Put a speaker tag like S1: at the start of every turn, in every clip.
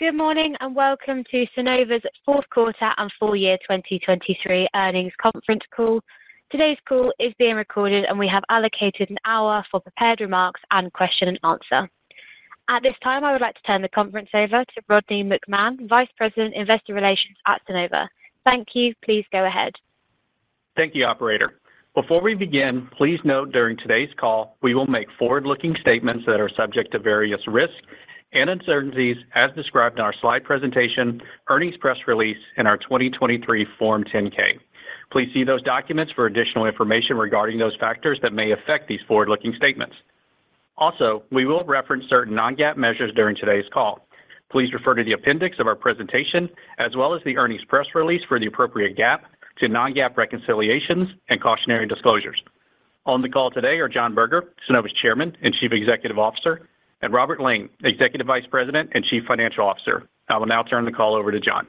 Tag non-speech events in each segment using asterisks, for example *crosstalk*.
S1: Good morning, and welcome to Sunnova's fourth quarter and full year 2023 earnings conference call. Today's call is being recorded, and we have allocated an hour for prepared remarks and question and answer. At this time, I would like to turn the conference over to Rodney McMahan, Vice President, Investor Relations at Sunnova. Thank you. Please go ahead.
S2: Thank you, operator. Before we begin, please note during today's call, we will make forward-looking statements that are subject to various risks and uncertainties as described in our slide presentation, earnings press release, and our 2023 Form 10-K. Please see those documents for additional information regarding those factors that may affect these forward-looking statements. Also, we will reference certain non-GAAP measures during today's call. Please refer to the appendix of our presentation, as well as the earnings press release for the appropriate GAAP to non-GAAP reconciliations and cautionary disclosures. On the call today are John Berger, Sunnova's Chairman and Chief Executive Officer, and Robert Lane, Executive Vice President and Chief Financial Officer. I will now turn the call over to John.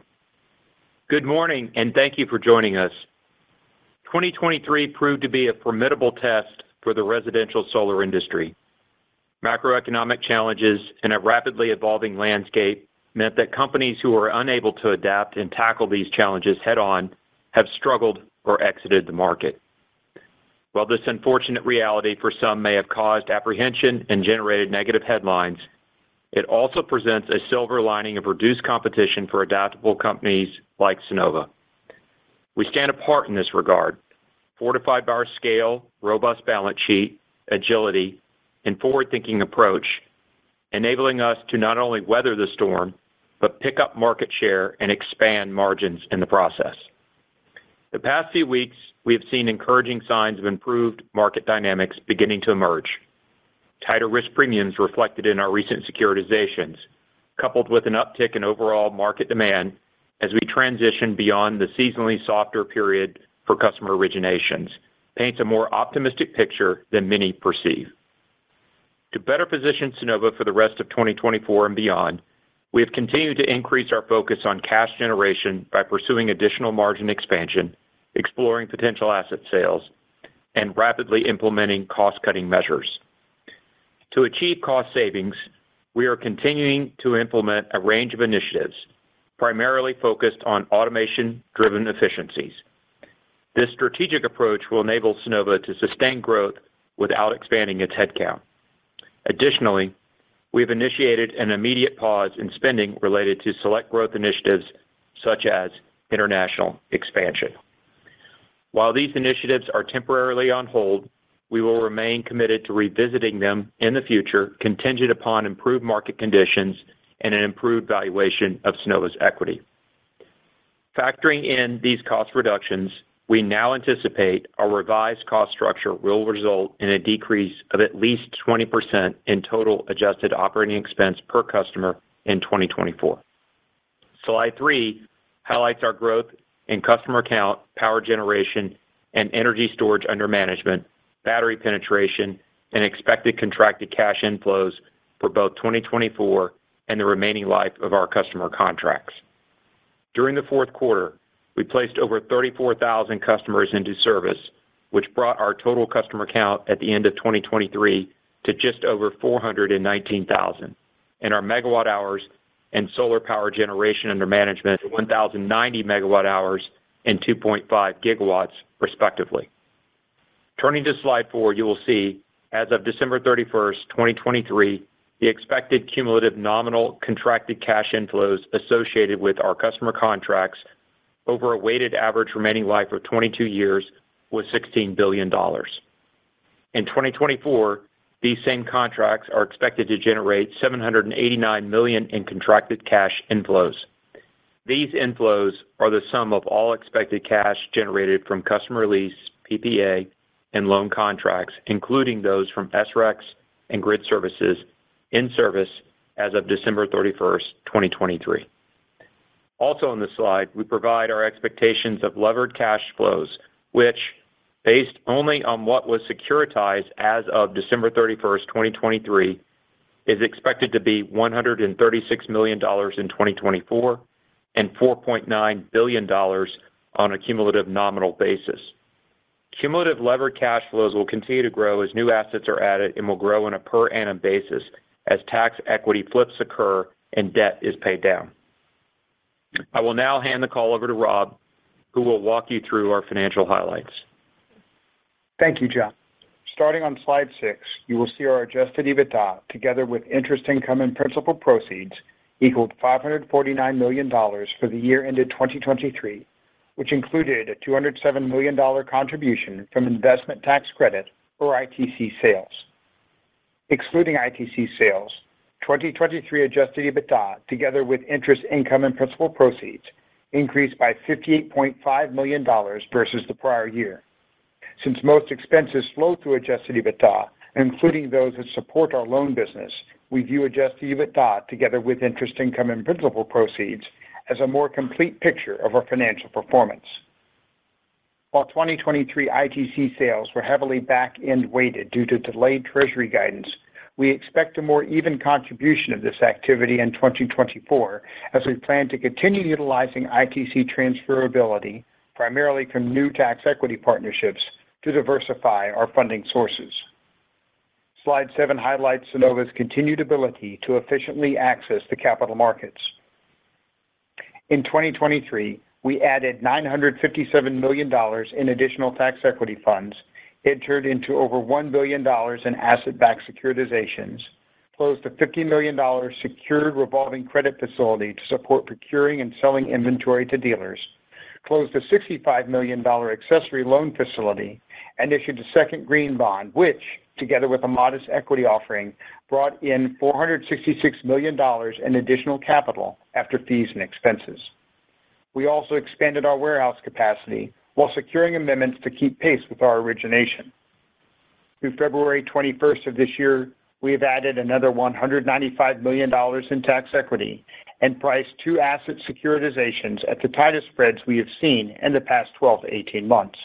S3: Good morning, and thank you for joining us. 2023 proved to be a formidable test for the residential solar industry. Macroeconomic challenges and a rapidly evolving landscape meant that companies who were unable to adapt and tackle these challenges head-on have struggled or exited the market. While this unfortunate reality for some may have caused apprehension and generated negative headlines, it also presents a silver lining of reduced competition for adaptable companies like Sunnova. We stand apart in this regard, fortified by our scale, robust balance sheet, agility, and forward-thinking approach, enabling us to not only weather the storm, but pick up market share and expand margins in the process. The past few weeks, we have seen encouraging signs of improved market dynamics beginning to emerge. Tighter risk premiums reflected in our recent securitizations, coupled with an uptick in overall market demand as we transition beyond the seasonally softer period for customer originations, paints a more optimistic picture than many perceive. To better position Sunnova for the rest of 2024 and beyond, we have continued to increase our focus on cash generation by pursuing additional margin expansion, exploring potential asset sales, and rapidly implementing cost-cutting measures. To achieve cost savings, we are continuing to implement a range of initiatives, primarily focused on automation-driven efficiencies. This strategic approach will enable Sunnova to sustain growth without expanding its headcount. Additionally, we've initiated an immediate pause in spending related to select growth initiatives such as international expansion. While these initiatives are temporarily on hold, we will remain committed to revisiting them in the future, contingent upon improved market conditions and an improved valuation of Sunnova's equity. Factoring in these cost reductions, we now anticipate our revised cost structure will result in a decrease of at least 20% in total adjusted operating expense per customer in 2024. Slide 3 highlights our growth in customer count, power generation, and energy storage under management, battery penetration, and expected contracted cash inflows for both 2024 and the remaining life of our customer contracts. During the fourth quarter, we placed over 34,000 customers into service, which brought our total customer count at the end of 2023 to just over 419,000, and our megawatt hours and solar power generation under management, 1,090 MWh and 2.5 GW, respectively. Turning to slide 4, you will see, as of December 31, 2023, the expected cumulative nominal contracted cash inflows associated with our customer contracts over a weighted average remaining life of 22 years was $16 billion. In 2024, these same contracts are expected to generate 789 million in contracted cash inflows. These inflows are the sum of all expected cash generated from customer lease, PPA, and loan contracts, including those from SRECs and grid services in service as of December 31, 2023. Also on this slide, we provide our expectations of levered cash flows, which, based only on what was securitized as of December 31, 2023, is expected to be $136 million in 2024 and $4.9 billion on a cumulative nominal basis. Cumulative levered cash flows will continue to grow as new assets are added and will grow on a per annum basis as tax equity flips occur and debt is paid down. I will now hand the call over to Rob, who will walk you through our financial highlights.
S4: Thank you, John. Starting on slide 6, you will see our adjusted EBITDA, together with interest income and principal proceeds, equaled $549 million for the year ended 2023, which included a $207 million contribution from investment tax credit or ITC sales. Excluding ITC sales, 2023 adjusted EBITDA, together with interest income and principal proceeds, increased by $58.5 million versus the prior year. Since most expenses flow through adjusted EBITDA, including those that support our loan business, we view adjusted EBITDA together with interest income and principal proceeds as a more complete picture of our financial performance. While 2023 ITC sales were heavily back-end weighted due to delayed Treasury guidance, we expect a more even contribution of this activity in 2024 as we plan to continue utilizing ITC transferability, primarily from new tax equity partnerships, to diversify our funding sources. Slide 7 highlights Sunnova's continued ability to efficiently access the capital markets. In 2023, we added $957 million in additional tax equity funds, entered into over $1 billion in asset-backed securitizations, closed a $50 million secured revolving credit facility to support procuring and selling inventory to dealers, closed a $65 million accessory loan facility, and issued a second green bond, which, together with a modest equity offering, brought in $466 million in additional capital after fees and expenses. We also expanded our warehouse capacity while securing amendments to keep pace with our origination. Through February 21st of this year, we have added another $195 million in tax equity and priced two asset securitizations at the tightest spreads we have seen in the past 12-18 months.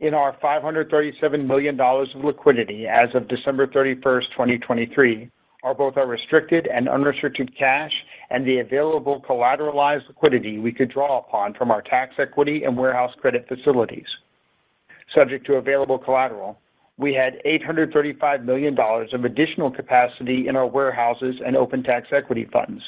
S4: In our $537 million of liquidity as of December 31st, 2023, are both our restricted and unrestricted cash and the available collateralized liquidity we could draw upon from our tax equity and warehouse credit facilities. Subject to available collateral, we had $835 million of additional capacity in our warehouses and open tax equity funds.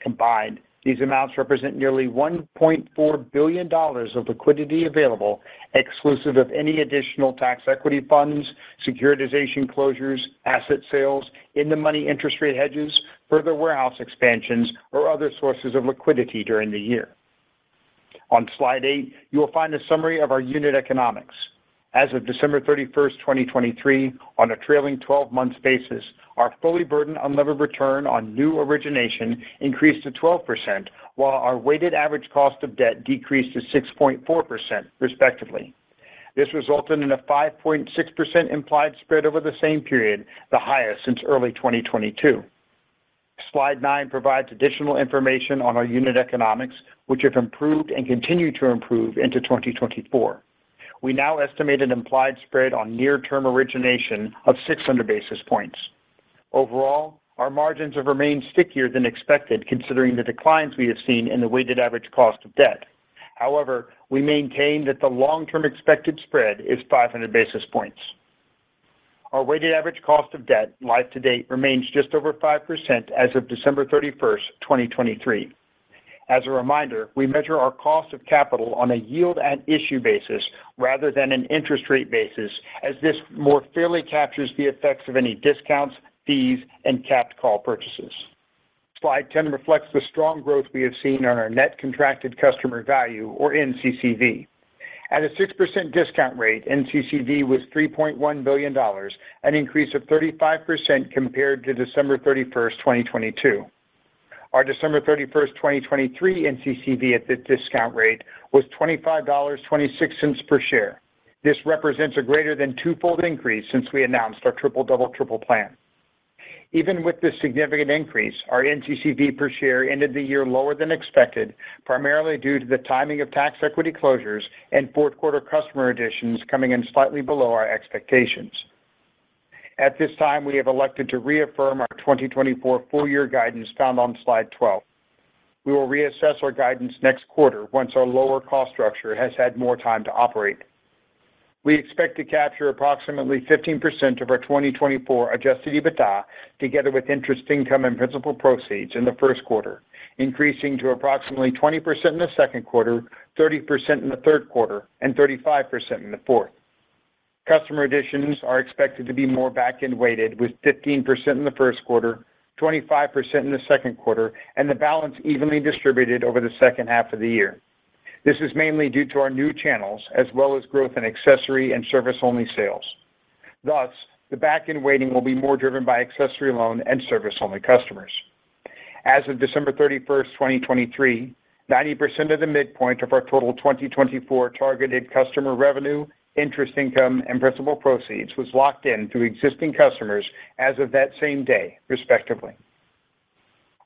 S4: Combined, these amounts represent nearly $1.4 billion of liquidity available, exclusive of any additional tax equity funds, securitization closures, asset sales, in-the-money interest rate hedges, further warehouse expansions, or other sources of liquidity during the year. On slide 8, you will find a summary of our unit economics. As of December 31st, 2023, on a trailing 12-month basis, our fully burdened unlevered return on new origination increased to 12%, while our weighted average cost of debt decreased to 6.4%, respectively. This resulted in a 5.6% implied spread over the same period, the highest since early 2022. Slide 9 provides additional information on our unit economics, which have improved and continue to improve into 2024. We now estimate an implied spread on near-term origination of 600 basis points. Overall, our margins have remained stickier than expected, considering the declines we have seen in the weighted average cost of debt. However, we maintain that the long-term expected spread is 500 basis points. Our weighted average cost of debt, life to date, remains just over 5% as of December 31st, 2023. As a reminder, we measure our cost of capital on a yield at issue basis rather than an interest rate basis, as this more fairly captures the effects of any discounts, fees, and capped call purchases. Slide 10 reflects the strong growth we have seen on our net contracted customer value, or NCCV. At a 6% discount rate, NCCV was $3.1 billion, an increase of 35% compared to December 31st, 2022. Our December 31st, 2023 NCCV at this discount rate was $25.26 per share. This represents a greater than twofold increase since we announced our Triple-Double-Triple Plan. Even with this significant increase, our NCCV per share ended the year lower than expected, primarily due to the timing of tax equity closures and fourth quarter customer additions coming in slightly below our expectations. At this time, we have elected to reaffirm our 2024 full year guidance found on slide 12. We will reassess our guidance next quarter once our lower cost structure has had more time to operate. We expect to capture approximately 15% of our 2024 adjusted EBITDA, together with interest income and principal proceeds in the first quarter, increasing to approximately 20% in the second quarter, 30% in the third quarter, and 35% in the fourth. Customer additions are expected to be more back-end weighted, with 15% in the first quarter, 25% in the second quarter, and the balance evenly distributed over the second half of the year. This is mainly due to our new channels, as well as growth in accessory and service-only sales. Thus, the back-end weighting will be more driven by accessory loan and service-only customers. As of December 31, 2023, 90% of the midpoint of our total 2024 targeted customer revenue, interest income, and principal proceeds was locked in through existing customers as of that same day, respectively.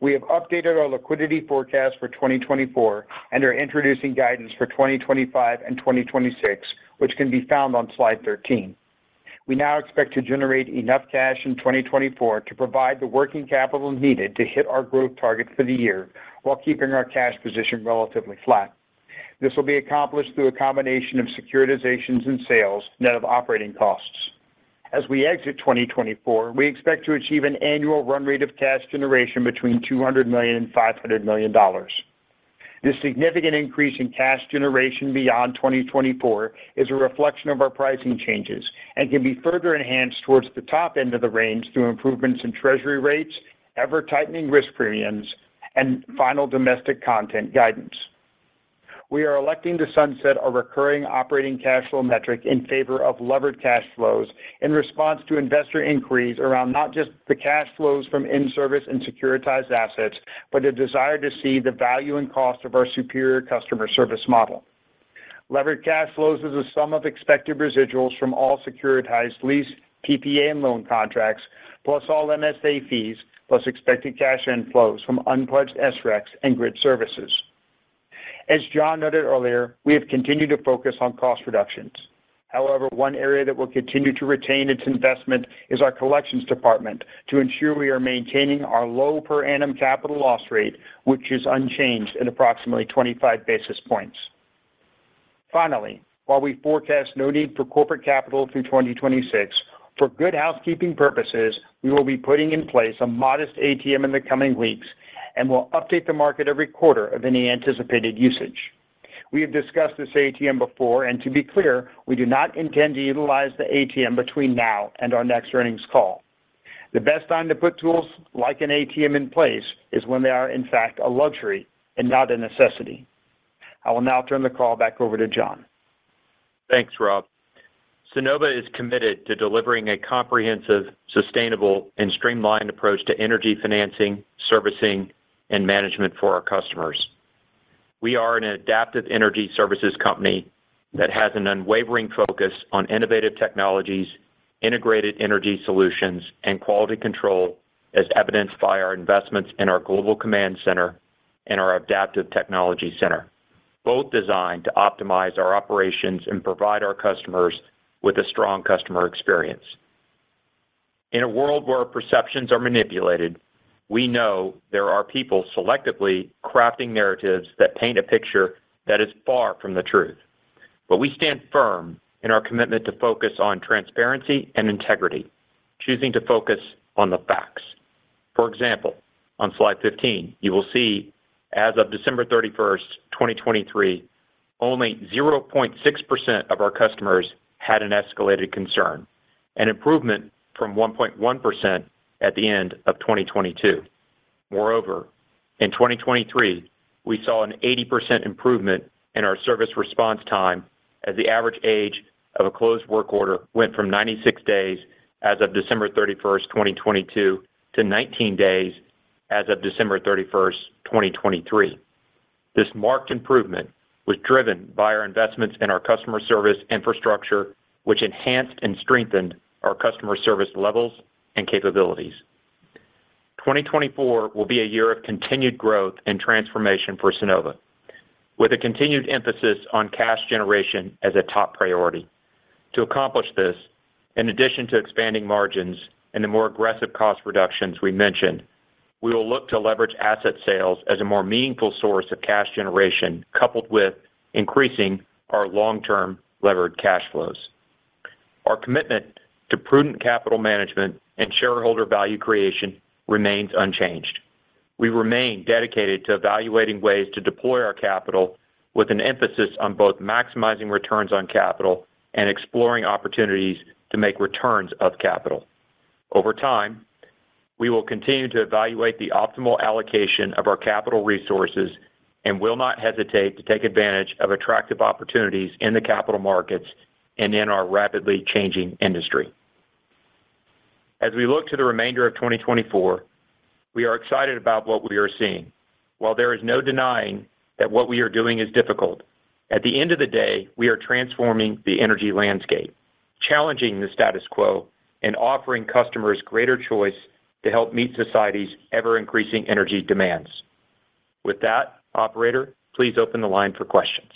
S4: We have updated our liquidity forecast for 2024 and are introducing guidance for 2025 and 2026, which can be found on slide 13. We now expect to generate enough cash in 2024 to provide the working capital needed to hit our growth target for the year, while keeping our cash position relatively flat. This will be accomplished through a combination of securitizations and sales, net of operating costs. As we exit 2024, we expect to achieve an annual run rate of cash generation between $200 million and $500 million. This significant increase in cash generation beyond 2024 is a reflection of our pricing changes and can be further enhanced towards the top end of the range through improvements in treasury rates, ever-tightening risk premiums, and final domestic content guidance. We are electing to sunset our recurring operating cash flow metric in favor of levered cash flows in response to investor inquiries around not just the cash flows from in-service and securitized assets, but a desire to see the value and cost of our superior customer service model. Levered cash flows is a sum of expected residuals from all securitized lease, PPA, and loan contracts, plus all MSA fees, plus expected cash inflows from unpledged SRECs and grid services. As John noted earlier, we have continued to focus on cost reductions. However, one area that will continue to retain its investment is our collections department, to ensure we are maintaining our low per annum capital loss rate, which is unchanged at approximately 25 basis points. Finally, while we forecast no need for corporate capital through 2026, for good housekeeping purposes, we will be putting in place a modest ATM in the coming weeks and will update the market every quarter of any anticipated usage. We have discussed this ATM before, and to be clear, we do not intend to utilize the ATM between now and our next earnings call. The best time to put tools like an ATM in place is when they are, in fact, a luxury and not a necessity. I will now turn the call back over to John.
S3: Thanks, Rob. Sunnova is committed to delivering a comprehensive, sustainable, and streamlined approach to energy financing, servicing, and management for our customers. We are an adaptive energy services company that has an unwavering focus on innovative technologies, integrated energy solutions, and quality control, as evidenced by our investments in our Global Command Center and our Adaptive Technology Center, both designed to optimize our operations and provide our customers with a strong customer experience. In a world where perceptions are manipulated, we know there are people selectively crafting narratives that paint a picture that is far from the truth. But we stand firm in our commitment to focus on transparency and integrity, choosing to focus on the facts. For example, on slide 15, you will see, as of December 31, 2023, only 0.6% of our customers had an escalated concern, an improvement from 1.1% at the end of 2022. Moreover, in 2023, we saw an 80% improvement in our service response time, as the average age of a closed work order went from 96 days as of December 31, 2022, to 19 days as of December 31, 2023. This marked improvement was driven by our investments in our customer service infrastructure, which enhanced and strengthened our customer service levels and capabilities. 2024 will be a year of continued growth and transformation for Sunnova, with a continued emphasis on cash generation as a top priority. To accomplish this, in addition to expanding margins and the more aggressive cost reductions we mentioned, we will look to leverage asset sales as a more meaningful source of cash generation, coupled with increasing our long-term levered cash flows. our commitment to prudent capital management and shareholder value creation remains unchanged. We remain dedicated to evaluating ways to deploy our capital with an emphasis on both maximizing returns on capital and exploring opportunities to make returns of capital. Over time, we will continue to evaluate the optimal allocation of our capital resources and will not hesitate to take advantage of attractive opportunities in the capital markets and in our rapidly changing industry. As we look to the remainder of 2024, we are excited about what we are seeing. While there is no denying that what we are doing is difficult, at the end of the day, we are transforming the energy landscape, challenging the status quo, and offering customers greater choice to help meet society's ever-increasing energy demands. With that, operator, please open the line for questions.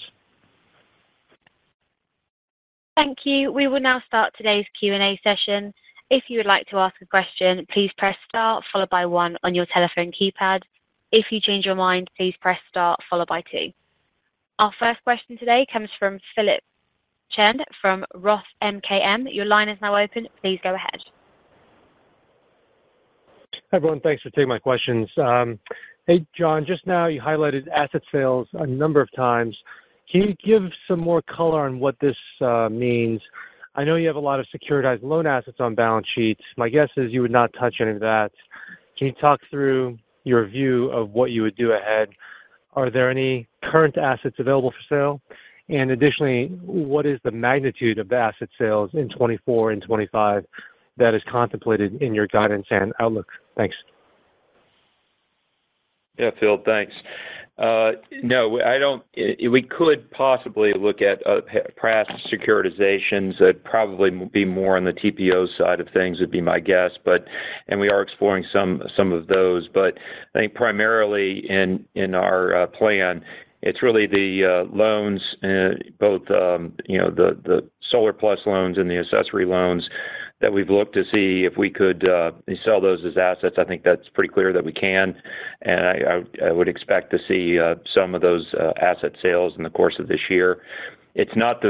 S1: Thank you. We will now start today's Q&A session. If you would like to ask a question, please press star followed by one on your telephone keypad. If you change your mind, please press star followed by two. Our first question today comes from Philip Shen from Roth MKM. Your line is now open. Please go ahead.
S5: Hi, everyone. Thanks for taking my questions. Um, hey, John, just now you highlighted asset sales a number of times. Can you give some more color on what this uh, means? I know you have a lot of securitized loan assets on balance sheets. My guess is you would not touch any of that. Can you talk through your view of what you would do ahead? Are there any current assets available for sale? And additionally, what is the magnitude of the asset sales in 2024 and 2025 that is contemplated in your guidance and outlook? Thanks.
S3: Yeah, Phil, thanks. Uh, no, I don't. We could possibly look at uh, past securitizations That'd probably be more on the TPO side of things, would be my guess, but and we are exploring some of those. But I think primarily in in our uh, plan, it's really the loans, both um, you know, the solar plus loans and the accessory loans that we've looked to see if we could uh, sell those as assets. I think that's pretty clear that we can, and I would expect to see uh, some of those uh, asset sales in the course of this year. It's not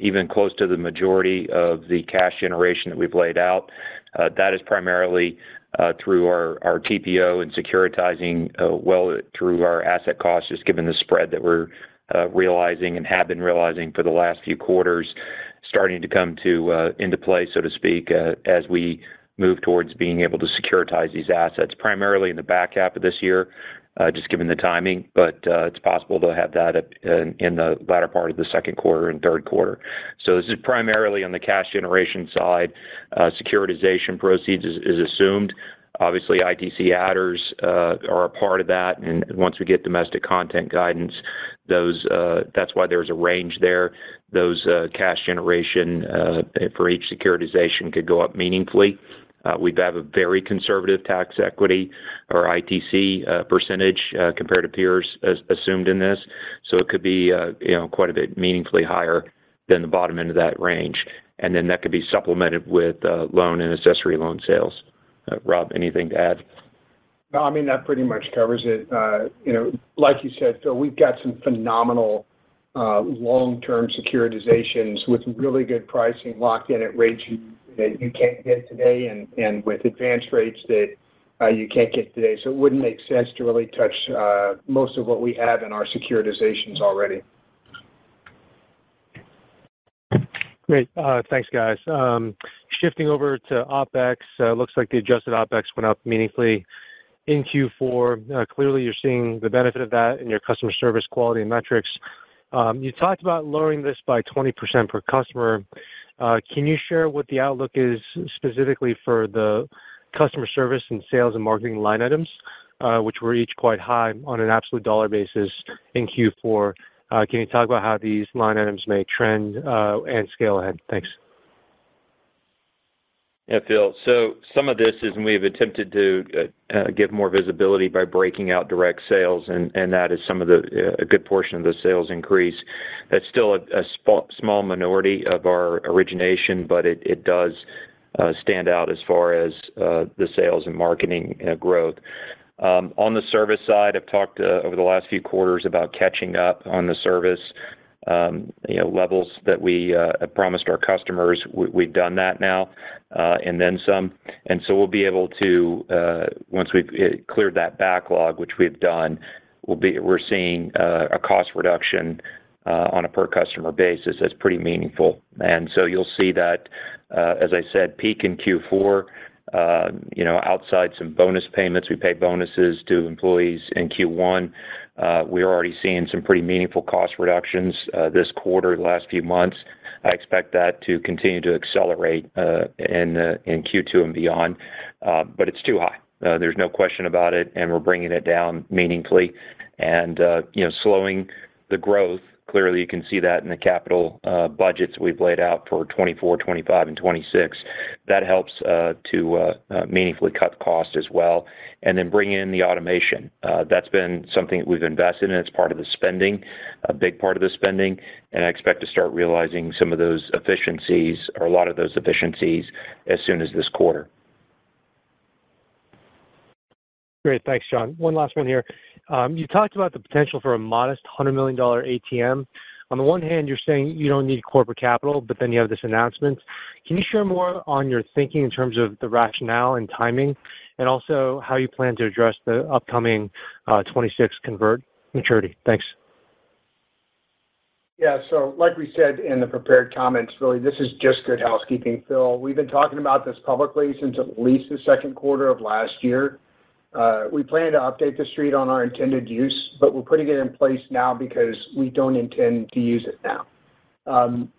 S3: even close to the majority of the cash generation that we've laid out. That is primarily through our TPO and securitizing well through our asset costs, just given the spread that we're realizing and have been realizing for the last few quarters, starting to come uh, into play, so to speak, uh, as we move towards being able to securitize these assets, primarily in the back half of this year, uh, just given the timing. But it's possible to have that in the latter part of the second quarter and third quarter. So this is primarily on the cash generation side. Securitization proceeds is assumed. Obviously, ITC adders are a part of that, and once we get domestic content guidance, those, that's why there's a range there. Those uh, cash generation uh, for each securitization could go up meaningfully. Uh, we have a very conservative tax equity or ITC percentage compared to peers assumed in this. So it could be, you know, quite a bit meaningfully higher than the bottom end of that range, and then that could be supplemented with loan and accessory loan sales. Rob, anything to add?
S4: No, I mean, that pretty much covers it. You know, like you said, Phil, we've got some phenomenal Uh, long-term securitizations with really good pricing locked in at rates that you can't get today and with advanced rates that uh, you can't get today. So it wouldn't make sense to really touch uh, most of what we have in our securitizations already.
S5: Great. Thanks, guys. Um, shifting over to OpEx, looks like the adjusted OpEx went up meaningfully in Q4. Clearly, you're seeing the benefit of that in your customer service quality and metrics. Um, you talked about lowering this by 20% per customer. Uh, can you share what the outlook is specifically for the customer service and sales and marketing line items, uh, which were each quite high on an absolute dollar basis in Q4? Uh, can you talk about how these line items may trend and scale ahead? Thanks.
S3: Yeah, Phil. So some of this is, and we've attempted to uh, uh, give more visibility by breaking out direct sales, and that is some of the uh, a good portion of the sales increase. That's still a small minority of our origination, but it does stand out as far as the sales and marketing growth. Um, on the service side, I've talked over the last few quarters about catching up on the service Um, you know, levels that we uh, promised our customers. We've done that now, uh, and then some. And so we'll be able to, uh, once we've cleared that backlog, which we've done, we'll be we're seeing a cost reduction on a per customer basis that's pretty meaningful. And so you'll see that, as I said, peak in Q4, you know, outside some bonus payments, we pay bonuses to employees in Q1. Uh, we're already seeing some pretty meaningful cost reductions uh, this quarter, the last few months. I expect that to continue to accelerate uh in uh, Q2 and beyond. But it's too high. There's no question about it, and we're bringing it down meaningfully. And, you know, slowing the growth, clearly, you can see that in the capital uh, budgets we've laid out for 2024, 2025, and 2026. That helps uh, to uh, meaningfully cut costs as well, and then bring in the automation. That's been something that we've invested in. It's part of the spending, a big part of the spending, and I expect to start realizing some of those efficiencies or a lot of those efficiencies as soon as this quarter.
S5: Great. Thanks, John. One last one here. Um, you talked about the potential for a modest $100 million ATM. On the one hand, you're saying you don't need corporate capital, but then you have this announcement. Can you share more on your thinking in terms of the rationale and timing, and also how you plan to address the upcoming uh, 2026 convert maturity? Thanks.
S4: Yeah. So like we said in the prepared comments, really, this is just good housekeeping, Phil. We've been talking about this publicly since at least the second quarter of last year. Uh, we plan to update the street on our intended use, but we're putting it in place now because we don't intend to use it now. Um,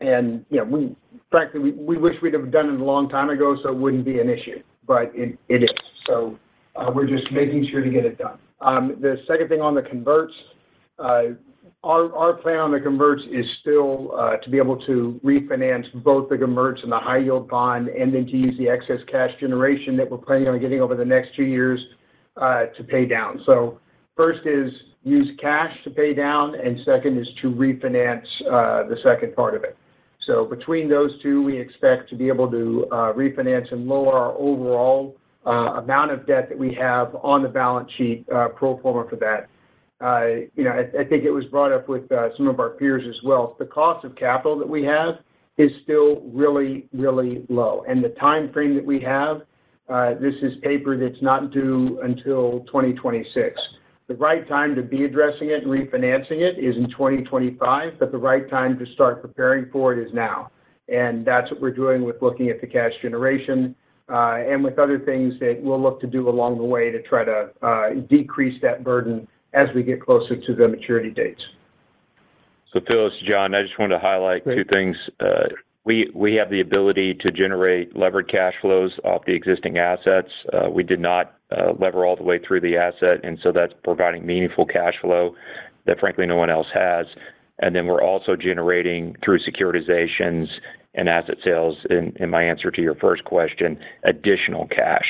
S4: and, you know, we, frankly, we wish we'd have done it a long time ago, so it wouldn't be an issue, but it is. So, uh, we're just making sure to get it done. Um, the second thing on the converts, uh, our plan on the converts is still uh, to be able to refinance both the converts and the high yield bond, and then to use the excess cash generation that we're planning on getting over the next two years uh, to pay down. So first is use cash to pay down, and second is to refinance uh, the second part of it. So between those two, we expect to be able to refinance and lower our overall amount of debt that we have on the balance sheet, pro forma for that. Uh, you know, I think it was brought up with uh, some of our peers as well. The cost of capital that we have is still really, really low. And the timeframe that we have, uh, this is paper that's not due until 2026. The right time to be addressing it and refinancing it is in 2025, but the right time to start preparing for it is now. And that's what we're doing with looking at the cash generation, and with other things that we'll look to do along the way to try to decrease that burden as we get closer to the maturity dates.
S3: So Phil, it's John. I just wanted to highlight two things. Uh, we have the ability to generate levered cash flows off the existing assets. Uh, we did not uh, lever all the way through the asset, and so that's providing meaningful cash flow that, frankly, no one else has. And then we're also generating, through securitizations and asset sales, in my answer to your first question, additional cash.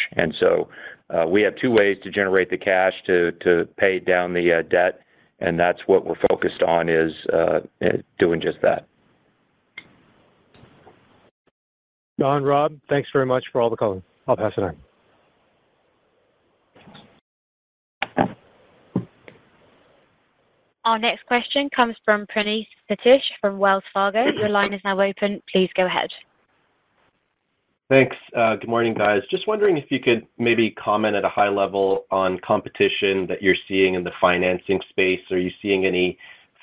S3: And so, we have two ways to generate the cash to pay down the uh, debt, and that's what we're focused on, is uh, eh, doing just that.
S5: Don, Rob, thanks very much for all the color. I'll pass it on.
S1: Our next question comes from Praneeth Satish from Wells Fargo. Your line is now open. Please go ahead.
S6: Thanks. Uh, good morning, guys. Just wondering if you could maybe comment at a high level on competition that you're seeing in the financing space. Are you seeing any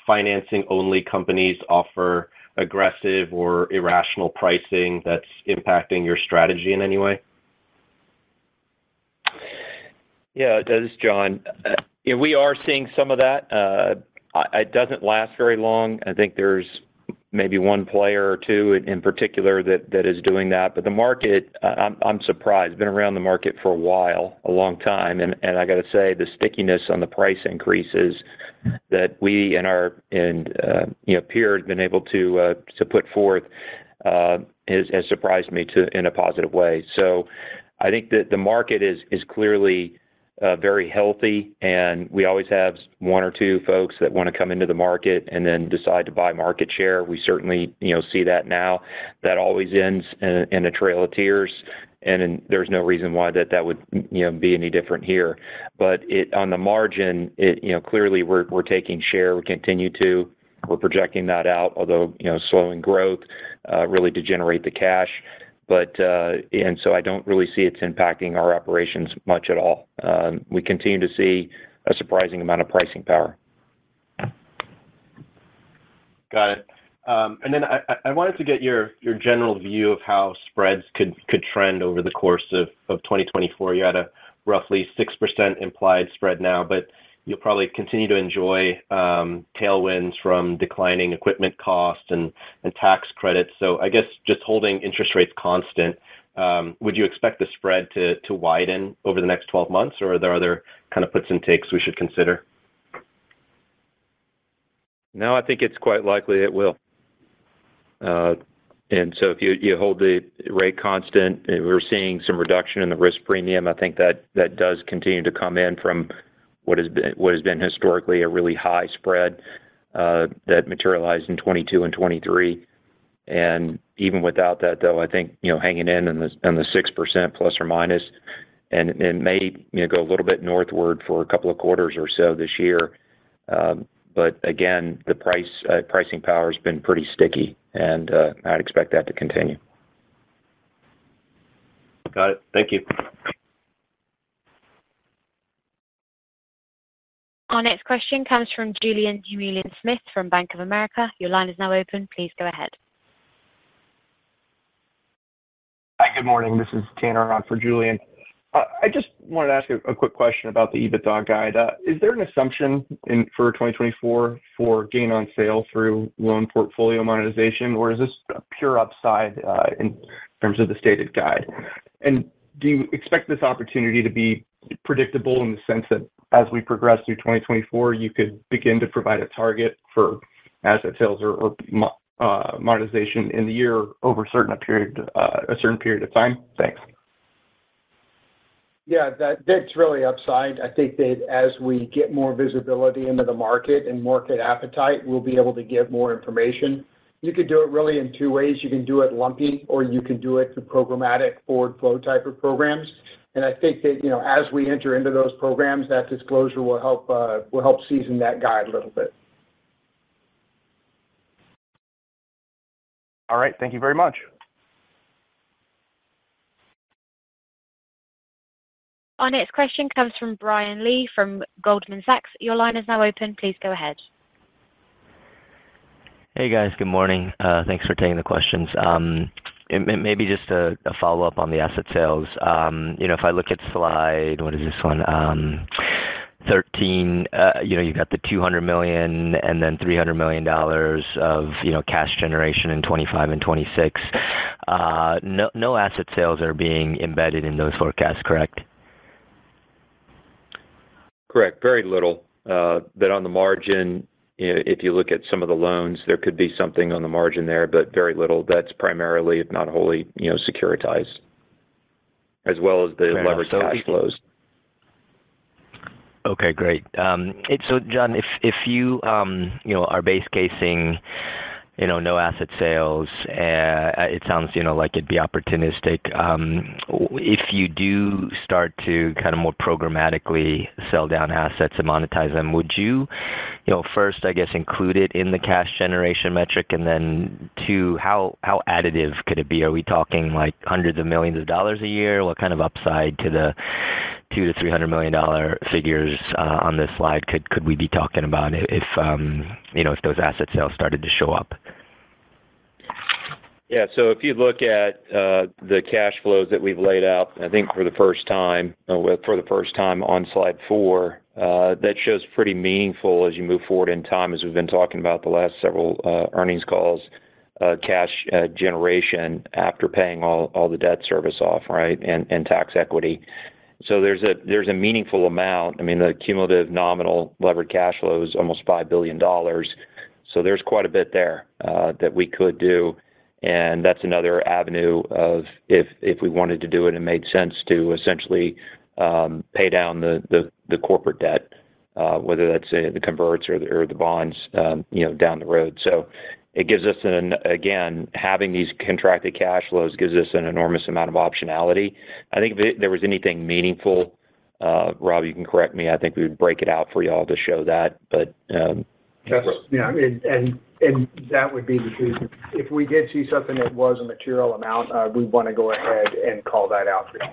S6: financing-only companies offer aggressive or irrational pricing that's impacting your strategy in any way?
S3: Yeah, this is John. Uh, yeah, we are seeing some of that. Uh, it doesn't last very long. I think there's maybe one player or two in particular that is doing that. But the market, I'm surprised. Been around the market for a while, a long time, and I got to say, the stickiness on the price increases that we and our uh, peers have been able to uh, put forth uh, has surprised me in a positive way. So I think that the market is clearly Uh, very healthy, and we always have one or two folks that want to come into the market and then decide to buy market share. We certainly, you know, see that now. That always ends in a trail of tears, and there's no reason why that would, you know, be any different here. But it, on the margin, it, you know, clearly we're we're taking share. We continue to, We're projecting that out, although, you know, slowing growth, uh, really to generate the cash. But uh, and so I don't really see it's impacting our operations much at all. Um, we continue to see a surprising amount of pricing power.
S6: Got it. Um, and then I wanted to get your general view of how spreads could trend over the course of 2024. You had a roughly 6% implied spread now, but you'll probably continue to enjoy um, tailwinds from declining equipment costs and tax credits. So I guess just holding interest rates constant, um, would you expect the spread to widen over the next 12 months, or are there other kind of puts and takes we should consider?
S3: No, I think it's quite likely it will. Uh, and so if you hold the rate constant, we're seeing some reduction in the risk premium, I think that does continue to come in from what has been historically a really high spread uh, that materialized in 2022 and 2023. And even without that, though, I think, you know, hanging in on the 6% plus or minus, and it may, you know, go a little bit northward for a couple of quarters or so this year. Um, but again, the price, uh, pricing power has been pretty sticky, and uh, I'd expect that to continue.
S6: Got it. Thank you.
S1: Our next question comes from Julien Dumoulin-Smith from Bank of America. Your line is now open. Please go ahead.
S7: Hi, good morning. This is Tanner on for Julien. Uh, I just wanted to ask a quick question about the EBITDA guide. Uh, is there an assumption for 2024 for gain on sale through loan portfolio monetization, or is this a pure upside uh, in terms of the stated guide? And do you expect this opportunity to be predictable in the sense that as we progress through 2024, you could begin to provide a target for asset sales or uh, monetization in the year over a certain period uh, of time? Thanks.
S4: Yeah, that's really upside. I think that as we get more visibility into the market and market appetite, we'll be able to give more information. You could do it really in two ways. You can do it lumpy, or you can do it through programmatic forward flow type of programs. And I think that, you know, as we enter into those programs, that disclosure uh, will help season that guide a little bit.
S7: All right. Thank you very much.
S1: Our next question comes from Brian Lee from Goldman Sachs. Your line is now open. Please go ahead.
S8: Hey, guys. Good morning. Uh, thanks for taking the questions. Um, Maybe just a follow-up on the asset sales. Um, you know, if I look at slide, what is this one? Um, 13, uh, you know, you've got the 200 million and then $300 million of, you know, cash generation in 2025 and 2026. Uh, no asset sales are being embedded in those forecasts, correct?
S3: Correct. Very little. Uh, but on the margin, if you look at some of the loans, there could be something on the margin there, but very little. That's primarily, if not wholly, you know, securitized, as well as the leveraged cash flows.
S8: Okay, great. Um, so John, if you, um, you know, are base casing, you know, no asset sales, uh, it sounds, you know, like it'd be opportunistic. Um, if you do start to kind of more programmatically sell down assets and monetize them, would you, you know, first, I guess, include it in the cash generation metric? And then two, how additive could it be? Are we talking like hundreds of millions of dollars a year? What kind of upside to the $200 million-$300 million figures uh, on this slide could we be talking about if, um, you know, if those asset sales started to show up?
S3: Yeah. So if you look at uh, the cash flows that we've laid out, I think for the first time, uh, for the first time on slide four, that shows pretty meaningful as you move forward in time, as we've been talking about the last several earnings calls, cash generation after paying all the debt service off, right? And tax equity. So there's a meaningful amount. I mean, the cumulative nominal levered cash flow is almost $5 billion. So there's quite a bit there uh, that we could do, and that's another avenue of if we wanted to do it, it made sense to essentially um, pay down the corporate debt, uh, whether that's uh, the converts or the bonds, um, you know, down the road. So it gives us an... Again, having these contracted cash flows gives us an enormous amount of optionality. I think if there was anything meaningful, uh, Rob, you can correct me, I think we would break it out for you all to show that. But, you
S4: That's, yeah, and that would be the case. If we did see something that was a material amount, uh, we'd want to go ahead and call that out for you.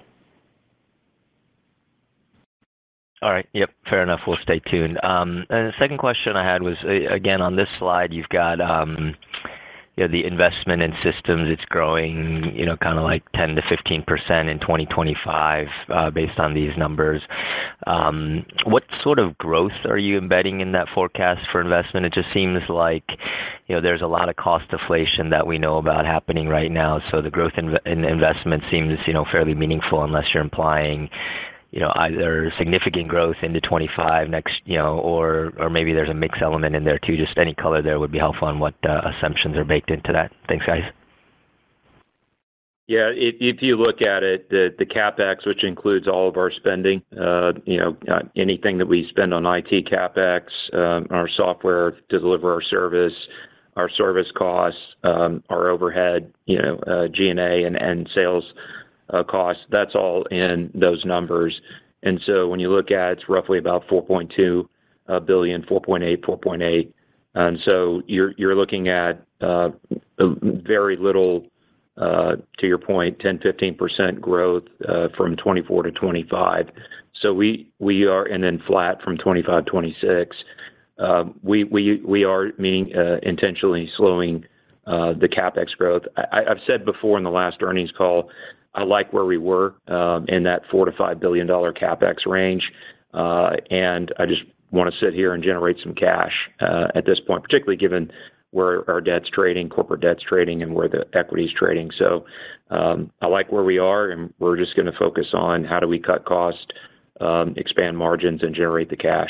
S8: All right. Yep, fair enough. We'll stay tuned. Um, and the second question I had was, uh, again, on this slide, you've got, um, you know, the investment in systems. It's growing, you know, kind of like 10%-15% in 2025, uh, based on these numbers. Um, what sort of growth are you embedding in that forecast for investment? It just seems like, you know, there's a lot of cost deflation that we know about happening right now, so the growth in investment seems, you know, fairly meaningful, unless you're implying, know, either significant growth into 2025 next, you know, or maybe there's a mix element in there, too. Just any color there would be helpful on what uh, assumptions are baked into that. Thanks, guys.
S3: Yeah, if you look at it, the CapEx, which includes all of our spending, uh, you know, uh, anything that we spend on IT CapEx, um, our software to deliver our service, our service costs, um, our overhead, you know, G&A and sales Uh, costs, that's all in those numbers. And so when you look at it, it's roughly about $4.2 uh, billion, $4.8, $4.8. And so you're looking at uh, very little, to your point, 10%-15% growth from 2024 to 2025. So we are... And then flat from 2025 to 2026. We are meaning intentionally slowing the CapEx growth. I've said before in the last earnings call, I like where we were um, in that $4 billion-$5 billion CapEx range. Uh, and I just want to sit here and generate some cash uh, at this point, particularly given where our debt's trading, corporate debt's trading, and where the equity is trading. So, um, I like where we are, and we're just gonna focus on how do we cut costs, um, expand margins, and generate the cash.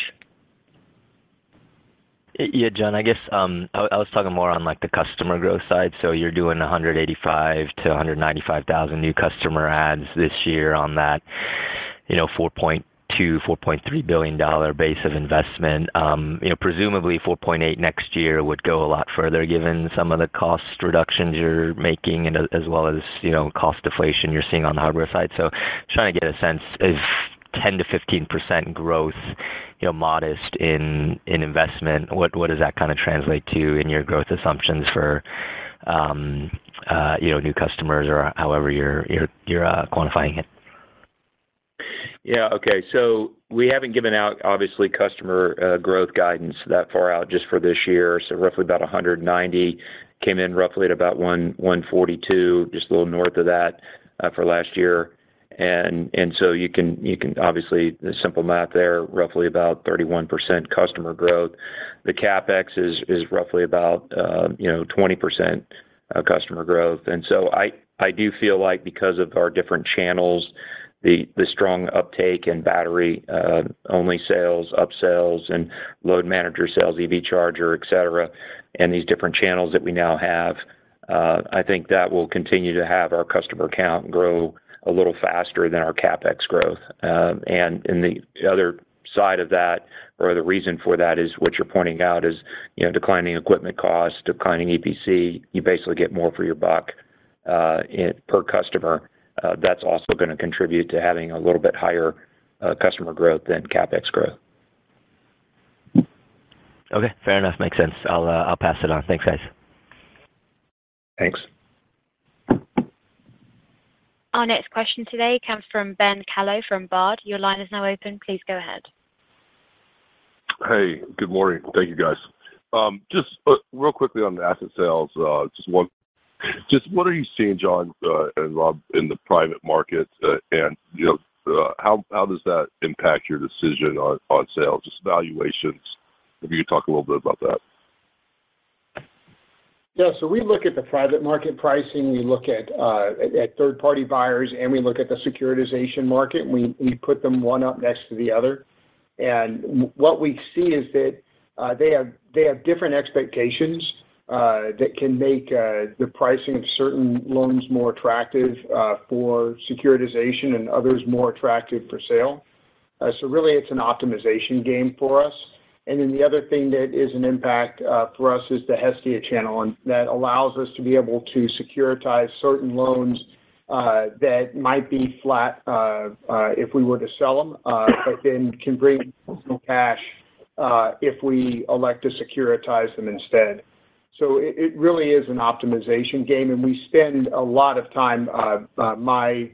S8: Yeah, John, I guess, um, I was talking more on, like, the customer growth side. So you're doing 185,000-195,000 new customer adds this year on that, you know, $4.2 billion-$4.3 billion base of investment. Um, you know, presumably $4.8 billion next year would go a lot further, given some of the cost reductions you're making and uh, as well as, you know, cost deflation you're seeing on the hardware side. So trying to get a sense, is 10%-15% growth, you know, modest in investment? What does that kind of translate to in your growth assumptions for, um, uh, you know, new customers or however you're uh, quantifying it?
S3: Yeah. Okay. So we haven't given out, obviously, customer uh, growth guidance that far out just for this year. So roughly about 190, came in roughly at about 142, just a little north of that, for last year. And so you can obviously, the simple math there, roughly about 31% customer growth. The CapEx is roughly about, uh, you know, 20% uh, customer growth. And so I do feel like because of our different channels, the strong uptake in battery uh, only sales, upsells, and load manager sales, EV charger, et cetera, and these different channels that we now have, I think that will continue to have our customer count grow a little faster than our CapEx growth. Um, and the other side of that, or the reason for that, is what you're pointing out is, you know, declining equipment costs, declining EPC. You basically get more for your buck uh, per customer. Uh, that's also gonna contribute to having a little bit higher uh, customer growth than CapEx growth.
S8: Okay, fair enough. Makes sense. I'll, I'll pass it on. Thanks, guys.
S3: Thanks.
S1: Our next question today comes from Ben Kallo from Baird. Your line is now open. Please go ahead.
S9: Hey, good morning. Thank you, guys. Um, just uh, real quickly on the asset sales, uh, just one. Just what are you seeing, John, uh, and Rob, in the private market? And, you know, how does that impact your decision on sales, just valuations? If you could talk a little bit about that.
S4: Yeah, so we look at the private market pricing, we look at uh, third-party buyers, and we look at the securitization market, and we put them one up next to the other. And what we see is that uh they have they have different expectations uh, that can make uh, the pricing of certain loans more attractive for securitization and others more attractive for sale. So really, it's an optimization game for us. And then the other thing that is an impact uh, for us is the Hestia channel, and that allows us to be able to securitize certain loans uh, that might be flat uh, if we were to sell them, but then can bring cash if we elect to securitize them instead. So it really is an optimization game, and we spend a lot of time, my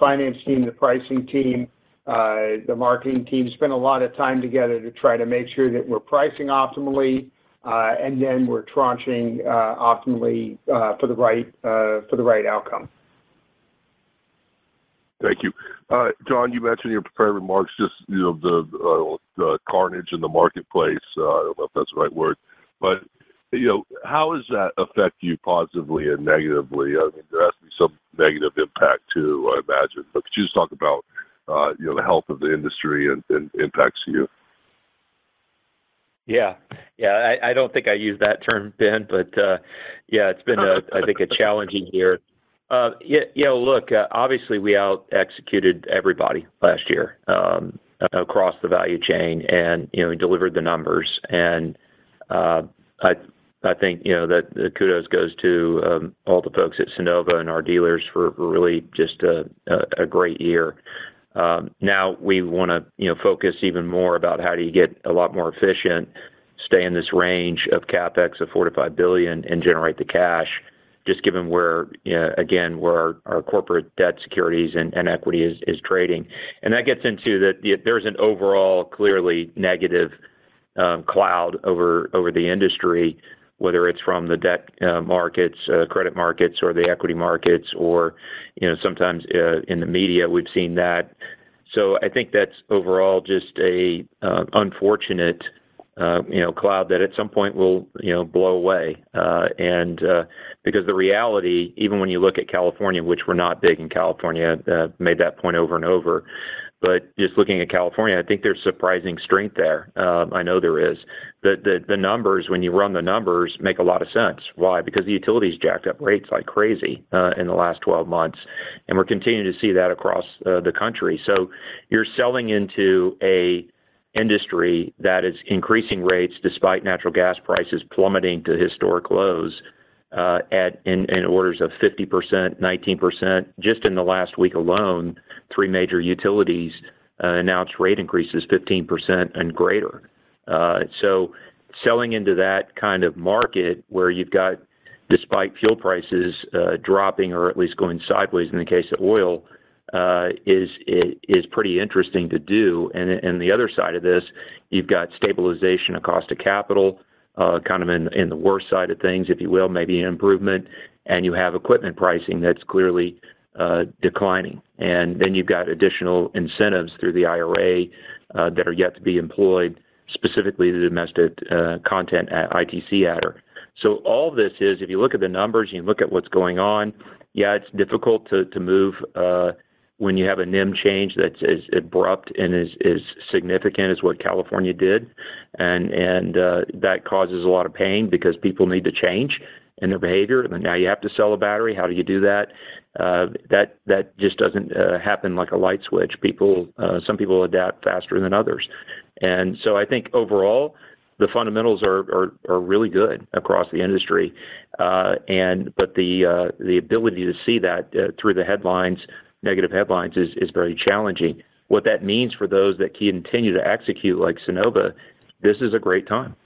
S4: finance team, the pricing team, Uh, the marketing team, spend a lot of time together to try to make sure that we're pricing optimally, uh, and then we're tranching uh, optimally for the right for the right outcome.
S9: Thank you. John, you mentioned in your prepared remarks just, you know, the carnage in the marketplace. I don't know if that's the right word, but, you know, how does that affect you positively and negatively? I mean, there has to be some negative impact, too, I imagine. But could you just talk about, Uh, you know, the health of the industry and impacts you?
S3: Yeah. Yeah, I don't think I used that term, Ben, but uh, yeah, it's been, I think, a challenging year. Uh, yeah, you know, look, obviously, we out-executed everybody last year um, across the value chain, and, you know, we delivered the numbers. And I I think, you know, that the kudos goes to um, all the folks at Sunnova and our dealers for really just a great year. Um, now we wanna, you know, focus even more about how do you get a lot more efficient, stay in this range of CapEx of $4 billion-$5 billion, and generate the cash, just given where, again, where our corporate debt securities and equity is trading. And that gets into that there's an overall, clearly negative um, cloud over over the industry, whether it's from the debt uh, markets, uh, credit markets, or the equity markets, or, you know, sometimes uh, in the media, we've seen that. So I think that's overall just a unfortunate, you know, cloud that at some point will, you know, blow away. And because the reality, even when you look at California, which we're not big in California, made that point over and over, but just looking at California, I think there's surprising strength there. Um, I know there is. The numbers, when you run the numbers, make a lot of sense. Why? Because the utilities jacked up rates like crazy uh, in the last 12 months, and we're continuing to see that across uh, the country. So you're selling into an industry that is increasing rates despite natural gas prices plummeting to historic lows Uh, in orders of 50%, 19%. Just in the last week alone, three major utilities uh, announced rate increases 15% and greater. Uh, so selling into that kind of market where you've got, despite fuel prices dropping or at least going sideways in the case of oil, is pretty interesting to do. And the other side of this, you've got stabilization of cost of capital, Uh, kind of in the worst side of things, if you will, maybe an improvement, and you have equipment pricing that's clearly uh, declining. And then you've got additional incentives through the IRA uh, that are yet to be employed, specifically the domestic content ITC adder. So all this is, if you look at the numbers, you look at what's going on, yeah, it's difficult to move when you have a NEM change that's as abrupt and as significant as what California did. And uh, that causes a lot of pain because people need to change in their behavior, and now you have to sell a battery. How do you do that? Uh, that just doesn't uh, happen like a light switch. People, some people adapt faster than others. And so I think overall, the fundamentals are really good across the industry. But the ability to see that through the headlines, negative headlines, is very challenging. What that means for those that continue to execute, like Sunnova, this is a great time.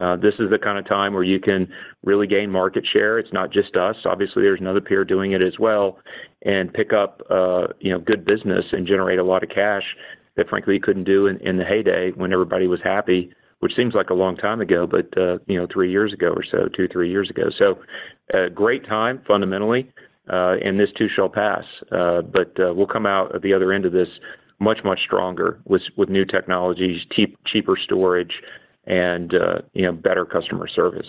S3: Uh, this is the kind of time where you can really gain market share. It's not just us. Obviously, there's another peer doing it as well, and pick up, uh, you know, good business and generate a lot of cash that, frankly, you couldn't do in the heyday when everybody was happy, which seems like a long time ago, but, uh, you know, three years ago or so, two, three years ago. So, a great time, fundamentally, Uh, and this too shall pass. Uh, but, uh, we'll come out at the other end of this much, much stronger with new technologies, cheaper storage, and, you know, better customer service.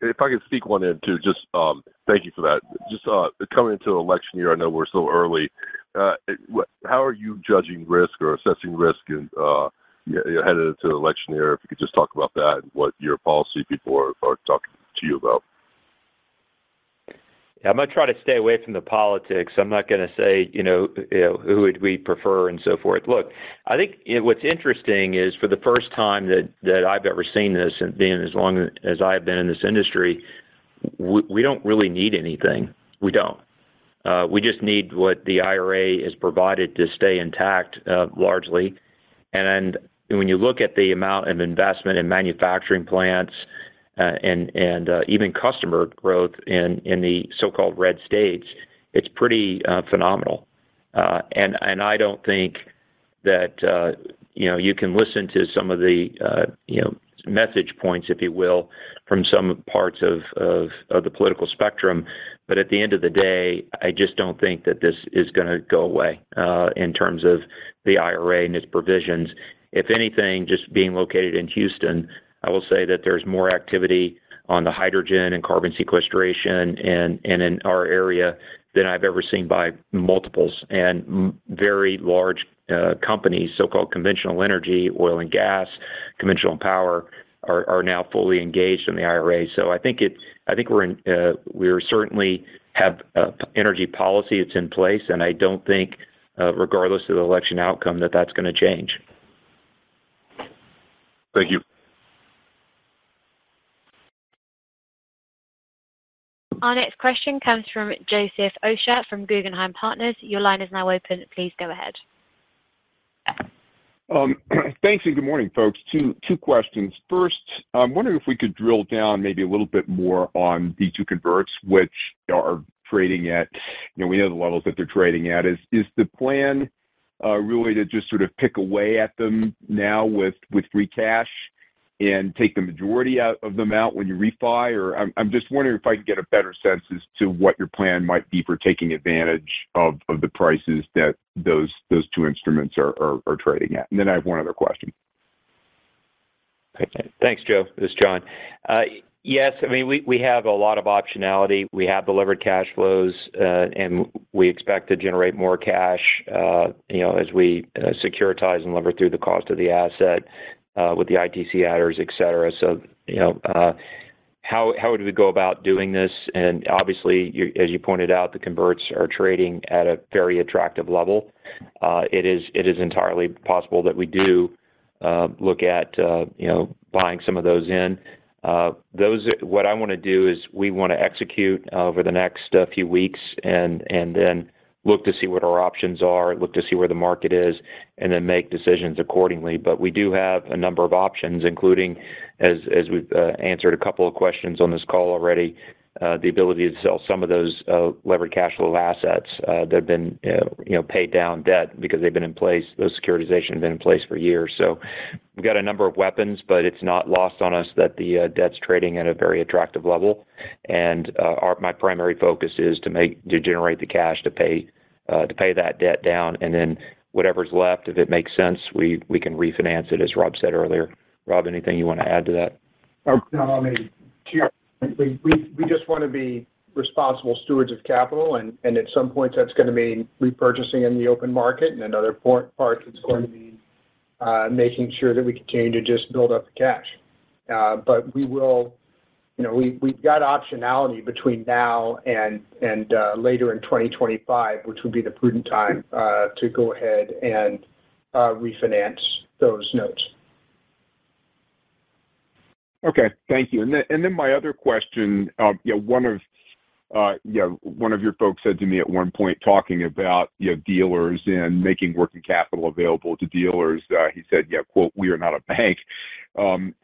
S9: If I could sneak one in, too, just, um, thank you for that. Just, coming into election year, I know we're so early. How are you judging risk or assessing risk headed into election year? If you could just talk about that and what your policy people are talking to you about.
S3: I'm gonna try to stay away from the politics. I'm not gonna say, you know, who would we prefer and so forth. Look, I think what's interesting is, for the first time that that I've ever seen this, and being as long as I've been in this industry, we we don't really need anything. We don't. Uh, we just need what the IRA has provided to stay intact, uh, largely. And when you look at the amount of investment in manufacturing plants, Uh, and uh, even customer growth in the so-called red states, it's pretty uh, phenomenal. And I don't think that, you know, you can listen to some of the, you know, message points, if you will, from some parts of the political spectrum. But at the end of the day, I just don't think that this is gonna go away in terms of the IRA and its provisions. If anything, just being located in Houston, I will say that there's more activity on the hydrogen and carbon sequestration and in our area than I've ever seen by multiples. And very large uh, companies, so-called conventional energy, oil and gas, conventional power, are now fully engaged in the IRA. So I think we're uh, we're certainly have uh, energy policy that's in place, and I don't think, regardless of the election outcome, that that's gonna change.
S9: Thank you.
S1: Our next question comes from Joseph Osha from Guggenheim Partners. Your line is now open. Please go ahead.
S10: Um, *clears throat* thanks, and good morning, folks. Two questions. First, I'm wondering if we could drill down maybe a little bit more on the two converts, which are trading at, you know, we know the levels that they're trading at. Is the plan uh, really to just sort of pick away at them now with with free cash and take the majority out of them out when you refi? Or I'm just wondering if I can get a better sense as to what your plan might be for taking advantage of the prices that those two instruments are trading at. And then I have one other question.
S3: Thanks, Joe. This is John. Uh, yes, I mean, we have a lot of optionality. We have delivered cash flows, uh, and we expect to generate more cash, uh, you know, as we securitize and lever through the cost of the asset, Uh, with the ITC adders, et cetera. So, you know, uh, how would we go about doing this? And obviously, as you pointed out, the converts are trading at a very attractive level. Uh, it is entirely possible that we do look at, you know, buying some of those in. Those, what I wanna do is we wanna execute over the next few weeks and then look to see what our options are, look to see where the market is, and then make decisions accordingly. But we do have a number of options, including, as as we've uh, answered a couple of questions on this call already, Uh, the ability to sell some of those uh, levered cash flow assets uh, that have been, you know, paid down debt because they've been in place, those securitizations have been in place for years. So we've got a number of weapons, but it's not lost on us that the debt's trading at a very attractive level. And my primary focus is to generate the cash to pay that debt down, and then whatever's left, if it makes sense, we can refinance it, as Rob said earlier. Rob, anything you want to add to that?
S4: Oh, no, I mean, we just want to be responsible stewards of capital, and at some point, that's gonna mean repurchasing in the open market, and another part, it's going to be uh, making sure that we continue to just build up the cash. Uh, but we will, you know, we've got optionality between now and and uh, later in 2025, which would be the prudent time to go ahead and refinance those notes.
S10: Okay, thank you. And then my other question, uh, you know, one of, uh, you know, one of your folks said to me at one point, talking about, you know, dealers and making working capital available to dealers, uh, he said, yeah, quote, "We are not a bank." Um,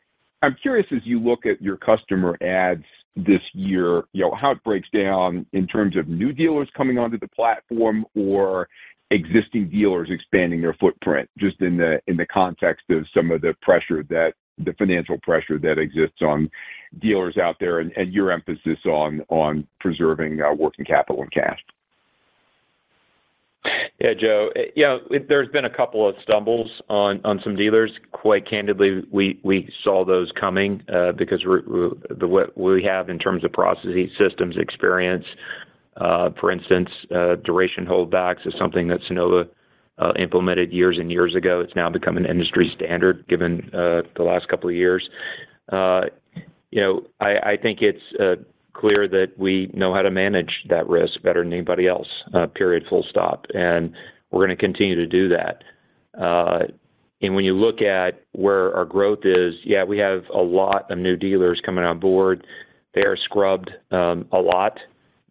S10: I'm curious, as you look at your customer adds this year, you know, how it breaks down in terms of new dealers coming onto the platform or existing dealers expanding their footprint, just in the context of some of the pressure that the financial pressure that exists on dealers out there and your emphasis on preserving uh, working capital and cash.
S3: Yeah, Joe, you know, there's been a couple of stumbles on some dealers. Quite candidly, we saw those coming uh, because what we have in terms of processes, systems, experience, uh, for instance, duration holdbacks is something that Sunnova Uh, implemented years and years ago. It's now become an industry standard, given uh, the last couple of years. Uh, you know, I think it's clear that we know how to manage that risk better than anybody else, period, full stop, and we're gonna continue to do that. And when you look at where our growth is, yeah, we have a lot of new dealers coming on board. They are scrubbed um, a lot,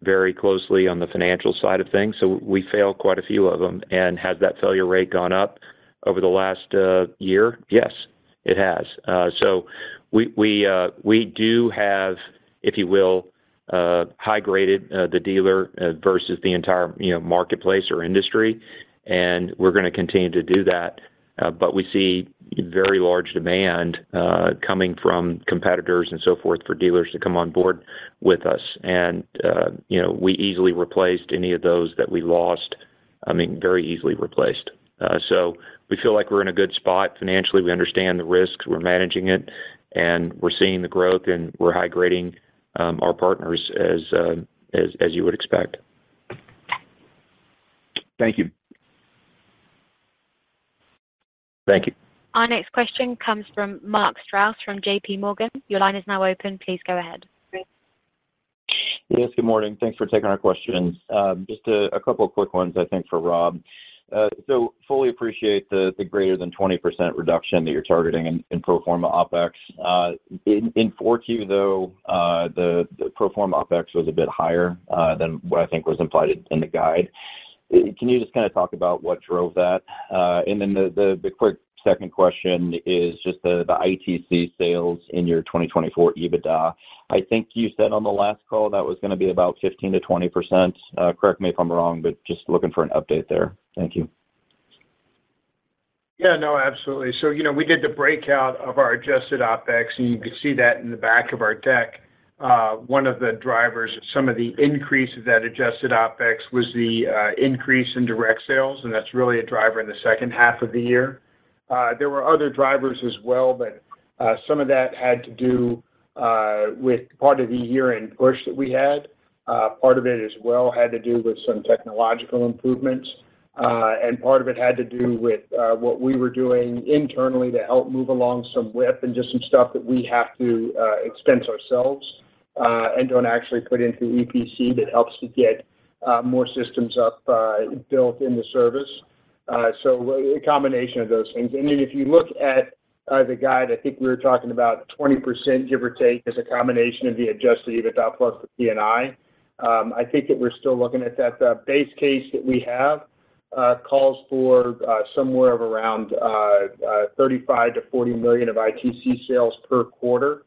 S3: very closely on the financial side of things, so we fail quite a few of them. And has that failure rate gone up? over the last uh, year? Yes, it has. Uh, so uh, we do have, if you will, high-graded the dealer versus the entire, you know, marketplace or industry, and we're gonna continue to do that. Uh, but we see very large demand uh, coming from competitors and so forth, for dealers to come on board with us. And, uh, you know, we easily replaced any of those that we lost, I mean, very easily replaced. So we feel like we're in a good spot financially. We understand the risks, we're managing it, and we're seeing the growth, and we're high-grading um, our partners as you would expect.
S10: Thank you.
S3: Thank you.
S1: Our next question comes from Mark Strouse from JPMorgan. Your line is now open. Please go ahead.
S11: Yes, good morning. Thanks for taking our questions. Um, just a couple of quick ones, I think, for Rob. Uh, so fully appreciate the greater than 20% reduction that you're targeting in pro forma OpEx. Uh, in 4Q, though, uh, the pro forma OpEx was a bit higher than what I think was implied in the guide. Can you just kind of talk about what drove that? Uh, and then the the quick second question is just the the ITC sales in your 2024 EBITDA. I think you said on the last call that was gonna be about 15%-20%. Uh, correct me if I'm wrong, but just looking for an update there. Thank you.
S4: Yeah, no, absolutely. So, you know, we did the breakout of our adjusted OpEx, and you can see that in the back of our deck. Uh, one of the drivers, some of the increase of that adjusted OpEx was the uh, increase in direct sales, and that's really a driver in the second half of the year. Uh, there were other drivers as well, but some of that had to do with part of the year-end push that we had. Part of it as well had to do with some technological improvements, and part of it had to do with what we were doing internally to help move along some WIP and just some stuff that we have to expense ourselves, Uh, and don't actually put into EPC that helps to get uh, more systems up uh, built in the service. So a combination of those things. And then if you look at the guide, I think we were talking about 20%, give or take, as a combination of the Adjusted EBITDA plus the P&I. Um, I think that we're still looking at that. The base case that we have calls for somewhere of around $35 million-$40 million of ITC sales per quarter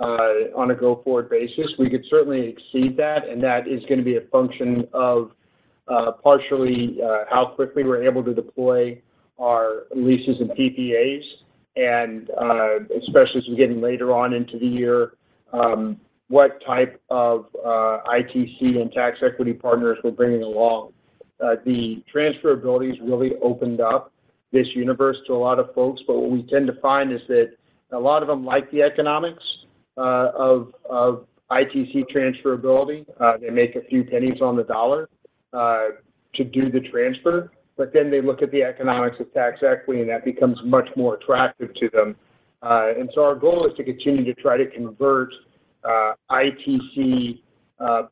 S4: Uh, on a go-forward basis. We could certainly exceed that, and that is gonna be a function of uh, partially uh, how quickly we're able to deploy our leases and PPAs, and especially as we're getting later on into the year, um, what type of ITC and tax equity partners we're bringing along. The transferability has really opened up this universe to a lot of folks, but what we tend to find is that a lot of them like the economics Uh, of ITC transferability. Uh, they make a few pennies on the dollar uh, to do the transfer, but then they look at the economics of tax equity, and that becomes much more attractive to them. And so our goal is to continue to try to convert ITC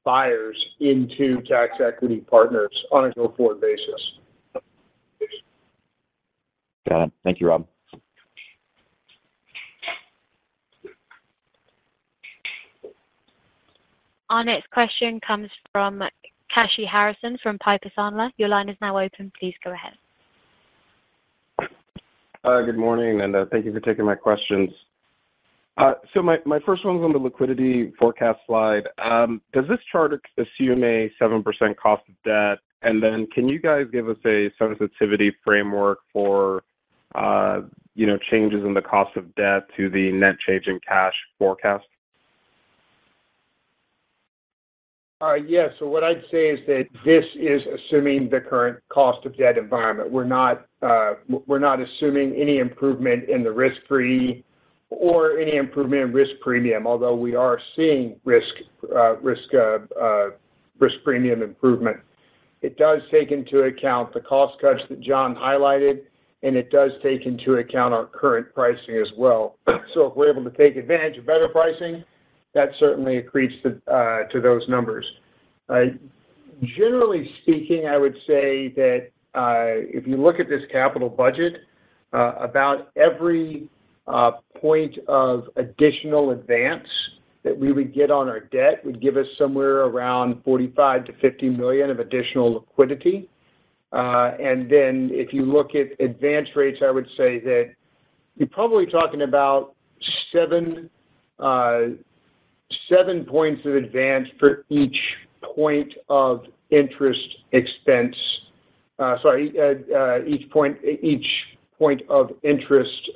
S4: buyers into tax equity partners on a go-forward basis.
S11: Got it. Thank you, Rob.
S1: Our next question comes from Kashy Harrison from Piper Sandler. Your line is now open. Please go ahead.
S12: Uh, good morning, and uh, thank you for taking my questions. Uh, so my first one's on the liquidity forecast slide. Um, does this chart assume a 7% cost of debt? And then can you guys give us a sensitivity framework for, you know, changes in the cost of debt to the net change in cash forecast?
S4: Uh, yeah. So what I'd say is that this is assuming the current cost of debt environment. We're not, uh, we're not assuming any improvement in the risk-free or any improvement in risk premium, although we are seeing risk, uh, risk, risk premium improvement. It does take into account the cost cuts that John highlighted, and it does take into account our current pricing as well. *clears throat* So if we're able to take advantage of better pricing, that certainly accretes to uh, those numbers. Uh, generally speaking, I would say that, uh, if you look at this capital budget, about every point of additional advance that we would get on our debt would give us somewhere around $45 million-$50 million of additional liquidity. And then if you look at advance rates, I would say that you're probably talking about 7 points of advance for each point of interest expense. Uh, sorry, uh, uh, each point of interest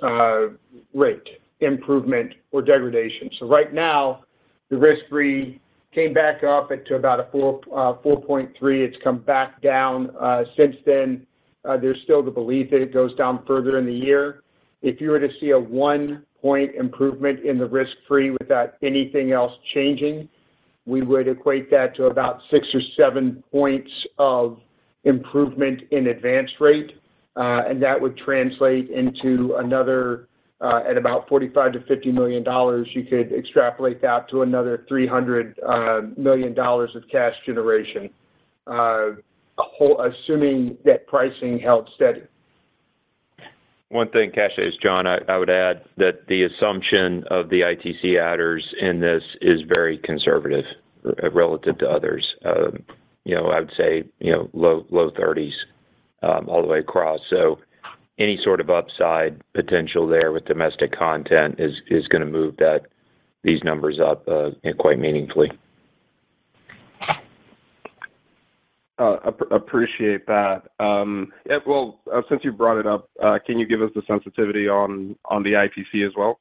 S4: rate improvement or degradation. So right now, the risk-free came back up to about a 4.3. It's come back down since then. There's still the belief that it goes down further in the year. If you were to see a 1-point improvement in the risk-free without anything else changing, we would equate that to about 6 or 7 points of improvement in advance rate. Uh, and that would translate into another uh, at about $45 million-$50 million. You could extrapolate that to another $300 uh, million of cash generation, assuming that pricing held steady.
S3: One thing, Kashy, is John, I would add that the assumption of the ITC adders in this is very conservative relative to others. Um, you know, I would say you know, low 30s um, all the way across. So any sort of upside potential there with domestic content is is going to move these numbers up uh, quite meaningfully.
S12: Uh, appreciate that. Um, well, uh, since you brought it up, uh, can you give us the sensitivity on the ITC as well?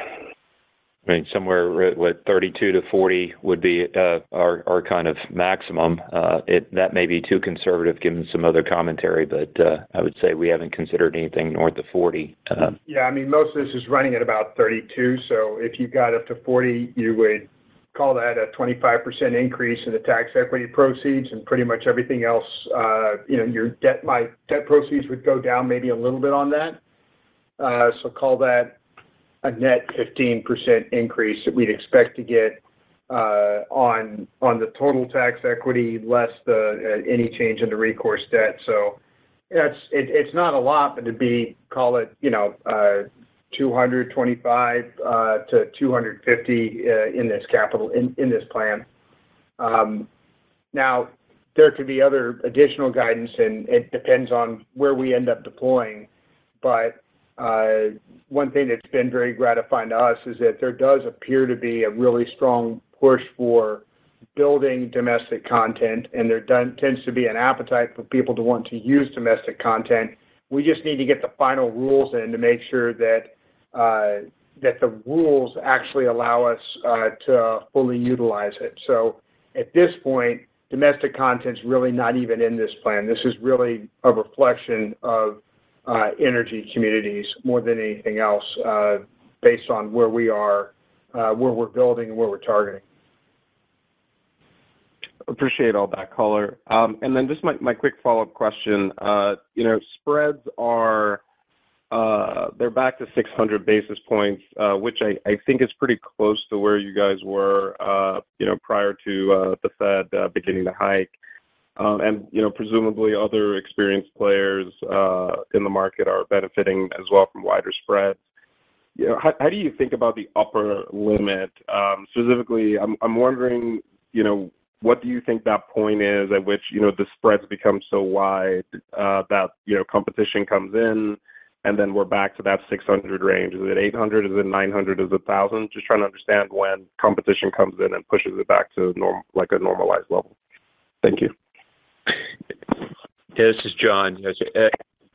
S3: I mean, somewhere with 32-40 would be our kind of maximum. That may be too conservative given some other commentary, but I would say we haven't considered anything north of 40.
S4: Yeah. I mean, most of this is running at about 32. So if you got up to 40, you would call that a 25% increase in the tax equity proceeds and pretty much everything else, uh, you know, your debt proceeds would go down maybe a little bit on that. Uh, so Call that a net 15% increase that we'd expect to get uh, on the total tax equity, less any change in the recourse debt. so It's not a lot, but it'd be, call it, you know, $225-$250 uh, uh, in this capital in this plan. Um, now there could be other additional guidance, and it depends on where we end up deploying. Uh, one thing that's been very gratifying to us is that there does appear to be a really strong push for building domestic content, and there tends to be an appetite for people to want to use domestic content. We just need to get the final rules in to make sure that uh, the rules actually allow us uh, to fully utilize it. So at this point, domestic content's really not even in this plan. This is really a reflection of uh, energy communities more than anything else based on where we are, where we're building, and where we're targeting.
S12: Appreciate all that color. Um, and then just my quick follow-up question. You know, spreads, Uh, they're back to 600 basis points, uh, which I think is pretty close to where you guys were uh, you know, prior to the Fed beginning to hike. Um, and presumably, other experienced players in the market are benefiting as well from wider spreads. How do you think about the upper limit? Um, specifically, I'm wondering, you know, what do you think that point is at which you know, the spreads become so wide that you know, competition comes in, and then we're back to that 600 range? Is it 800? Is it 900? Is it 1,000? Just trying to understand when competition comes in and pushes it back to like a normalized level. Thank you.
S3: This is John. Uh,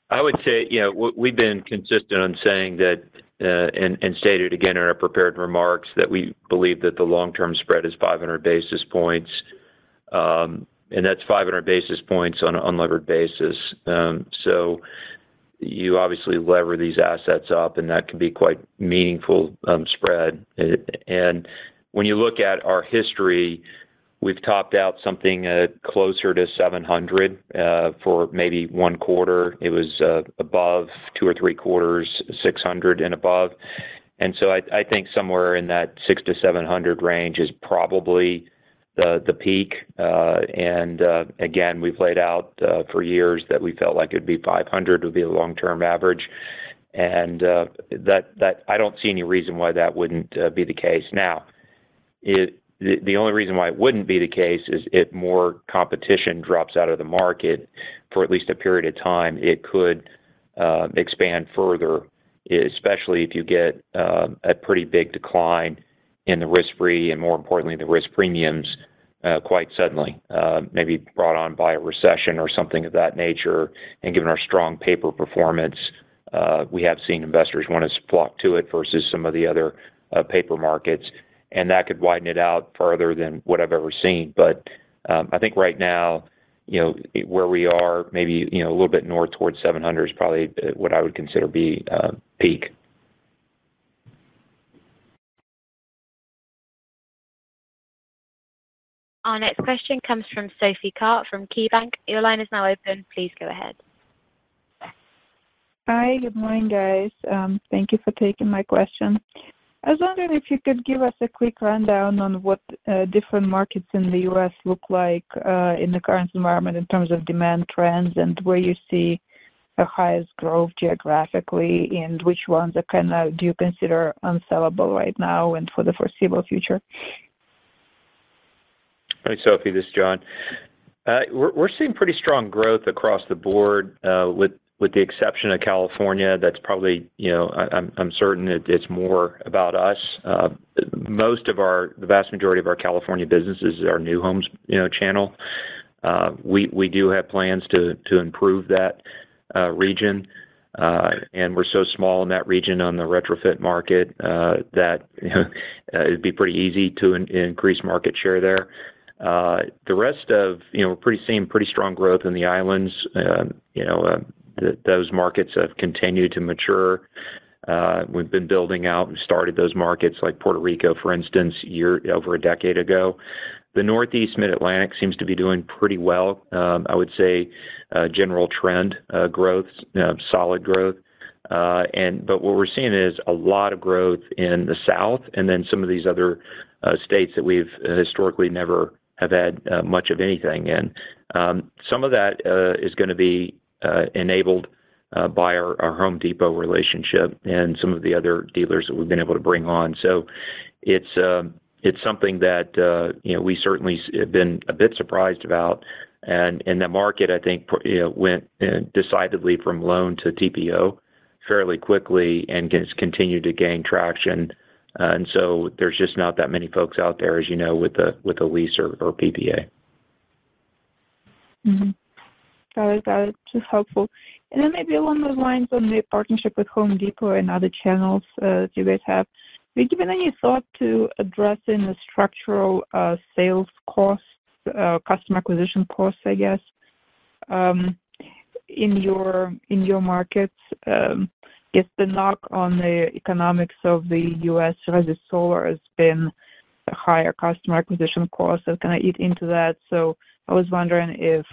S3: I would say we've been consistent on saying that uh, and stated again in our prepared remarks that we believe that the long-term spread is 500 basis points. Um, and that's 500 basis points on an unlevered basis. Um, so you obviously lever these assets up, and that can be quite meaningful um, spread. And when you look at our history, we've topped out something uh, closer to 700 uh, for maybe one quarter. It was uh, above two or three quarters, 600 and above. And so I think somewhere in that 600-700 range is probably the peak. Uh, and uh, again, we've laid out uh, for years that we felt like it would be 500 would be a long-term average. And that I don't see any reason why that wouldn't be the case. Now, the only reason why it wouldn't be the case is if more competition drops out of the market for at least a period of time, it could expand further, especially if you get a pretty big decline in the risk-free and, more importantly, the risk premiums uh, quite suddenly, uh, maybe brought on by a recession or something of that nature. And given our strong paper performance, uh, we have seen investors want to flock to it versus some of the other paper markets, and that could widen it out further than what I've ever seen. But um, I think right now, you know, where we are, maybe, you know, a little bit north towards 700 is probably what I would consider be peak.
S1: Our next question comes from Sophie Karp from KeyBanc. Your line is now open. Please go ahead.
S13: Hi, good morning, guys. Um, thank you for taking my question. I was wondering if you could give us a quick rundown on what uh, different markets in the U.S. look like uh, in the current environment in terms of demand trends, and where you see the highest growth geographically, and which ones are kind of, do you consider unsellable right now and for the foreseeable future?
S3: Hi, Sophie, this is John. Uh, we're seeing pretty strong growth across the board, uh, with the exception of California. That's probably, you know, I'm certain it's more about us. Uh, most of our, the vast majority of our California businesses is our new homes, you know, channel. We do have plans to improve that region, and we're so small in that region on the retrofit market, that, you *laughs* know, it'd be pretty easy to increase market share there. Uh, the rest of, you know, we're seeing pretty strong growth in the islands. Um, you know, uh, those markets have continued to mature. Uh, we've been building out and started those markets like Puerto Rico, for instance, over a decade ago. The Northeast Mid-Atlantic seems to be doing pretty well. Um, I would say, general trend, growth, solid growth. But what we're seeing is a lot of growth in the South and then some of these other states that we've historically never have had uh, much of anything in. Um, some of that uh, is gonna be uh, enabled by our Home Depot relationship and some of the other dealers that we've been able to bring on. So it's um, something that, you know, we certainly have been a bit surprised about. And, and the market, I think, you know, went decidedly from loan to TPO fairly quickly and has continued to gain traction. Uh, and so there's just not that many folks out there, as you know, with a lease or PPA. Mm-hmm.
S13: Got it. Got it. Just helpful. And then maybe along those lines, on the partnership with Home Depot and other channels, uh, that you guys have, have you given any thought to addressing the structural uh, sales costs, customer acquisition costs, I guess, um, in your markets? Um, Knock on the economics of the U.S. resi solar has been higher customer acquisition cost that kind of eat into that. So I was wondering if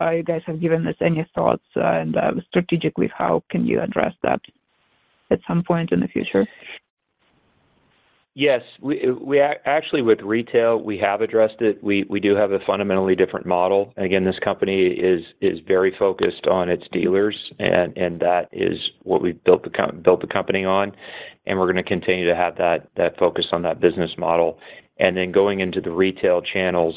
S13: uh, you guys have given this any thoughts, uh, and uh, strategically, how can you address that at some point in the future?
S3: Yes. We actually, with retail, we have addressed it. We do have a fundamentally different model. Again, this company is very focused on its dealers, and that is what we've built the company on, and we're gonna continue to have that focus on that business model. And then going into the retail channels,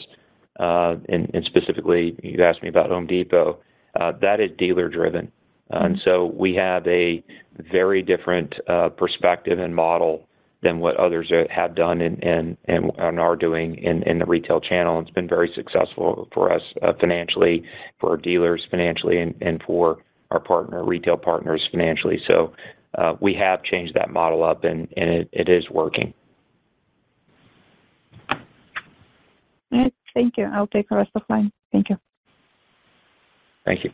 S3: uh, and specifically, you asked me about Home Depot, uh, that is dealer driven. And mm-hmm. so we have a very different uh, perspective and model than what others have done and and and are doing in in the retail channel. It's been very successful for us financially, for our dealers financially, and and for our partner, retail partners financially. So uh, we have changed that model up, and and it is working.
S13: All right. Thank you. I'll take the rest of line. Thank you.
S3: Thank you.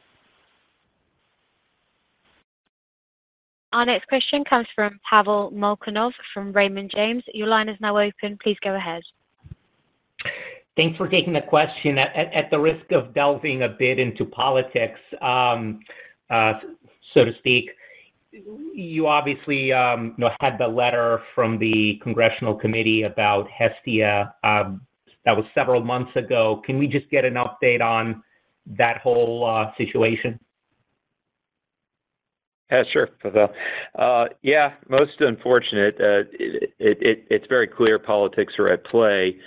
S1: Our next question comes from Pavel Molchanov, from Raymond James. Your line is now open. Please go ahead.
S14: Thanks for taking the question. At the risk of delving a bit into politics, um, uh, so to speak, you obviously, um, you know, had the letter from the congressional committee about Hestia, um, that was several months ago. Can we just get an update on that whole uh, situation? *laughs*
S3: Yeah, sure, Pavel. Uh, yeah, most unfortunate. Uh, it's very clear politics are at play,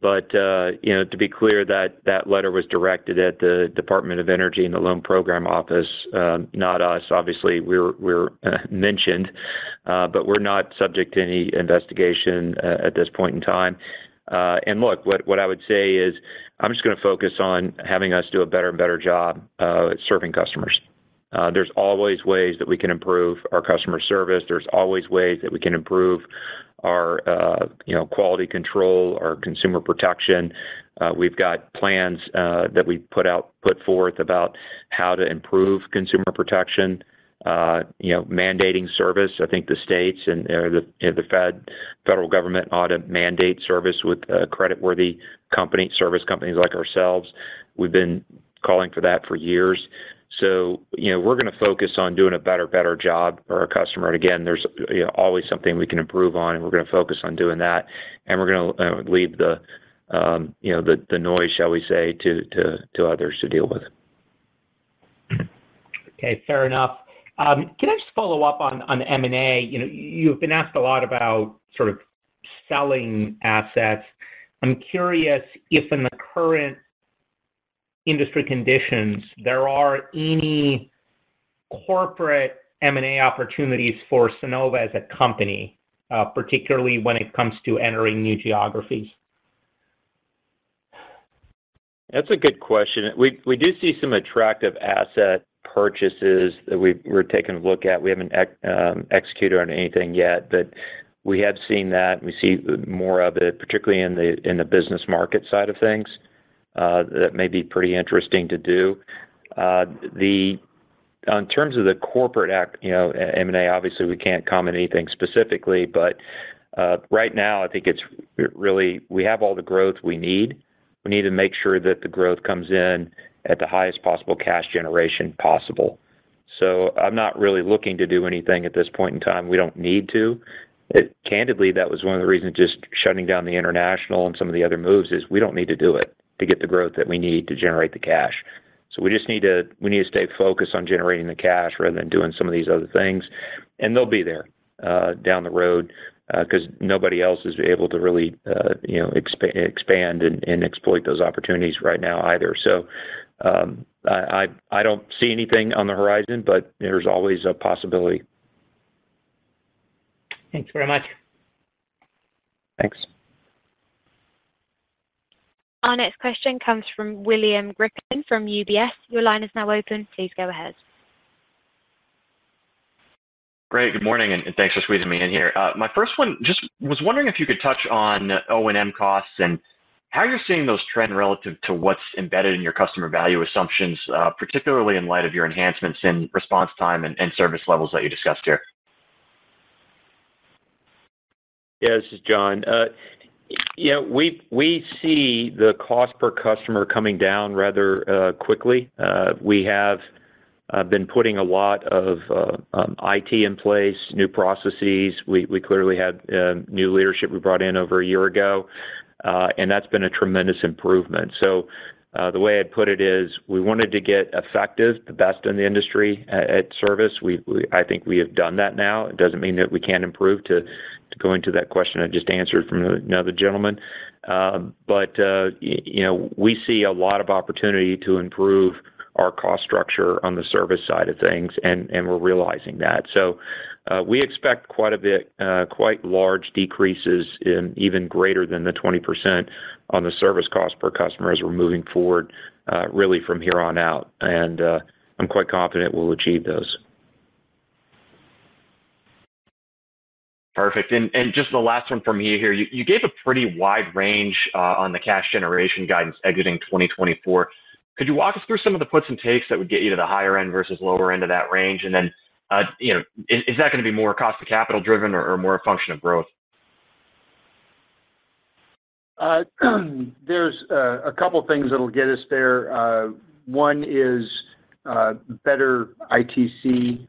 S3: but uh, you know, to be clear, that letter was directed at the Department of Energy and the Loan Program Office, um, not us. Obviously, we're mentioned, but we're not subject to any investigation at this point in time. And look, what I would say is, I'm just gonna focus on having us do a better and better job serving customers. Uh, there's always ways that we can improve our customer service. There's always ways that we can improve our uh, you know, quality control, our consumer protection. Uh, we've got plans that we put forth about how to improve consumer protection, you know, mandating service. I think the states and the federal government ought to mandate service with creditworthy company, service companies like ourselves. We've been calling for that for years. So, you know, we're gonna focus on doing a better better job for our customer. And again, there's, you know, always something we can improve on, and we're gonna focus on doing that, and we're gonna uh, leave the, um, you know, the noise, shall we say, to others to deal with.
S14: Okay, fair enough. Um, can I just follow up on M&A? You know, you've been asked a lot about sort of selling assets. I'm curious if in the current industry conditions, there are any corporate M&A opportunities for Sunnova as a company, uh, particularly when it comes to entering new geographies?
S3: That's a good question. We do see some attractive asset purchases that we're taking a look at. We haven't um, executed on anything yet, but we have seen that, and we see more of it, particularly in the business market side of things, Uh, that may be pretty interesting to do. Uh, in terms of the corporate you know, M&A, obviously, we can't comment anything specifically, but uh, right now, I think it's really we have all the growth we need. We need to make sure that the growth comes in at the highest possible cash generation possible. So I'm not really looking to do anything at this point in time. We don't need to. Candidly, that was one of the reasons just shutting down the international and some of the other moves is we don't need to do it to get the growth that we need to generate the cash. So we just need to, we need to stay focused on generating the cash rather than doing some of these other things. And they'll be there uh, down the road uh, because nobody else is able to really uh, you know expand and exploit those opportunities right now either. So um, I don't see anything on the horizon, but there's always a possibility.
S14: Thanks very much.
S3: Thanks.
S1: Our next question comes from William Grippin from UBS. Your line is now open. Please go ahead.
S15: Great. Good morning, and thanks for squeezing me in here. Uh, my first one, just was wondering if you could touch on O&M costs and how you're seeing those trend relative to what's embedded in your customer value assumptions, uh, particularly in light of your enhancements in response time and service levels that you discussed here.
S3: Yeah, this is John. Uh, Yeah, we we see the cost per customer coming down rather uh, quickly. Uh, we have uh, been putting a lot of um, IT in place, new processes. We we clearly had new leadership we brought in over a year ago, and that's been a tremendous improvement. So, Uh, the way I'd put it is, we wanted to get effective, the best in the industry uh, at service. I think we have done that now. It doesn't mean that we can't improve to go into that question I just answered from another gentleman. Um, but uh, you know, we see a lot of opportunity to improve our cost structure on the service side of things, and we're realizing that. So, Uh, we expect quite a bit, uh, quite large decreases in even greater than the 20% on the service cost per customer as we're moving forward, uh, really from here on out. And, I'm quite confident we'll achieve those.
S15: Perfect. And just the last one from me here. You gave a pretty wide range on the cash generation guidance exiting 2024. Could you walk us through some of the puts and takes that would get you to the higher end versus lower end of that range? And then, Uh, you know, is that gonna be more cost of capital driven or more a function of growth?
S4: Uh, *clears throat* there's uh, a couple things that'll get us there. One is better ITC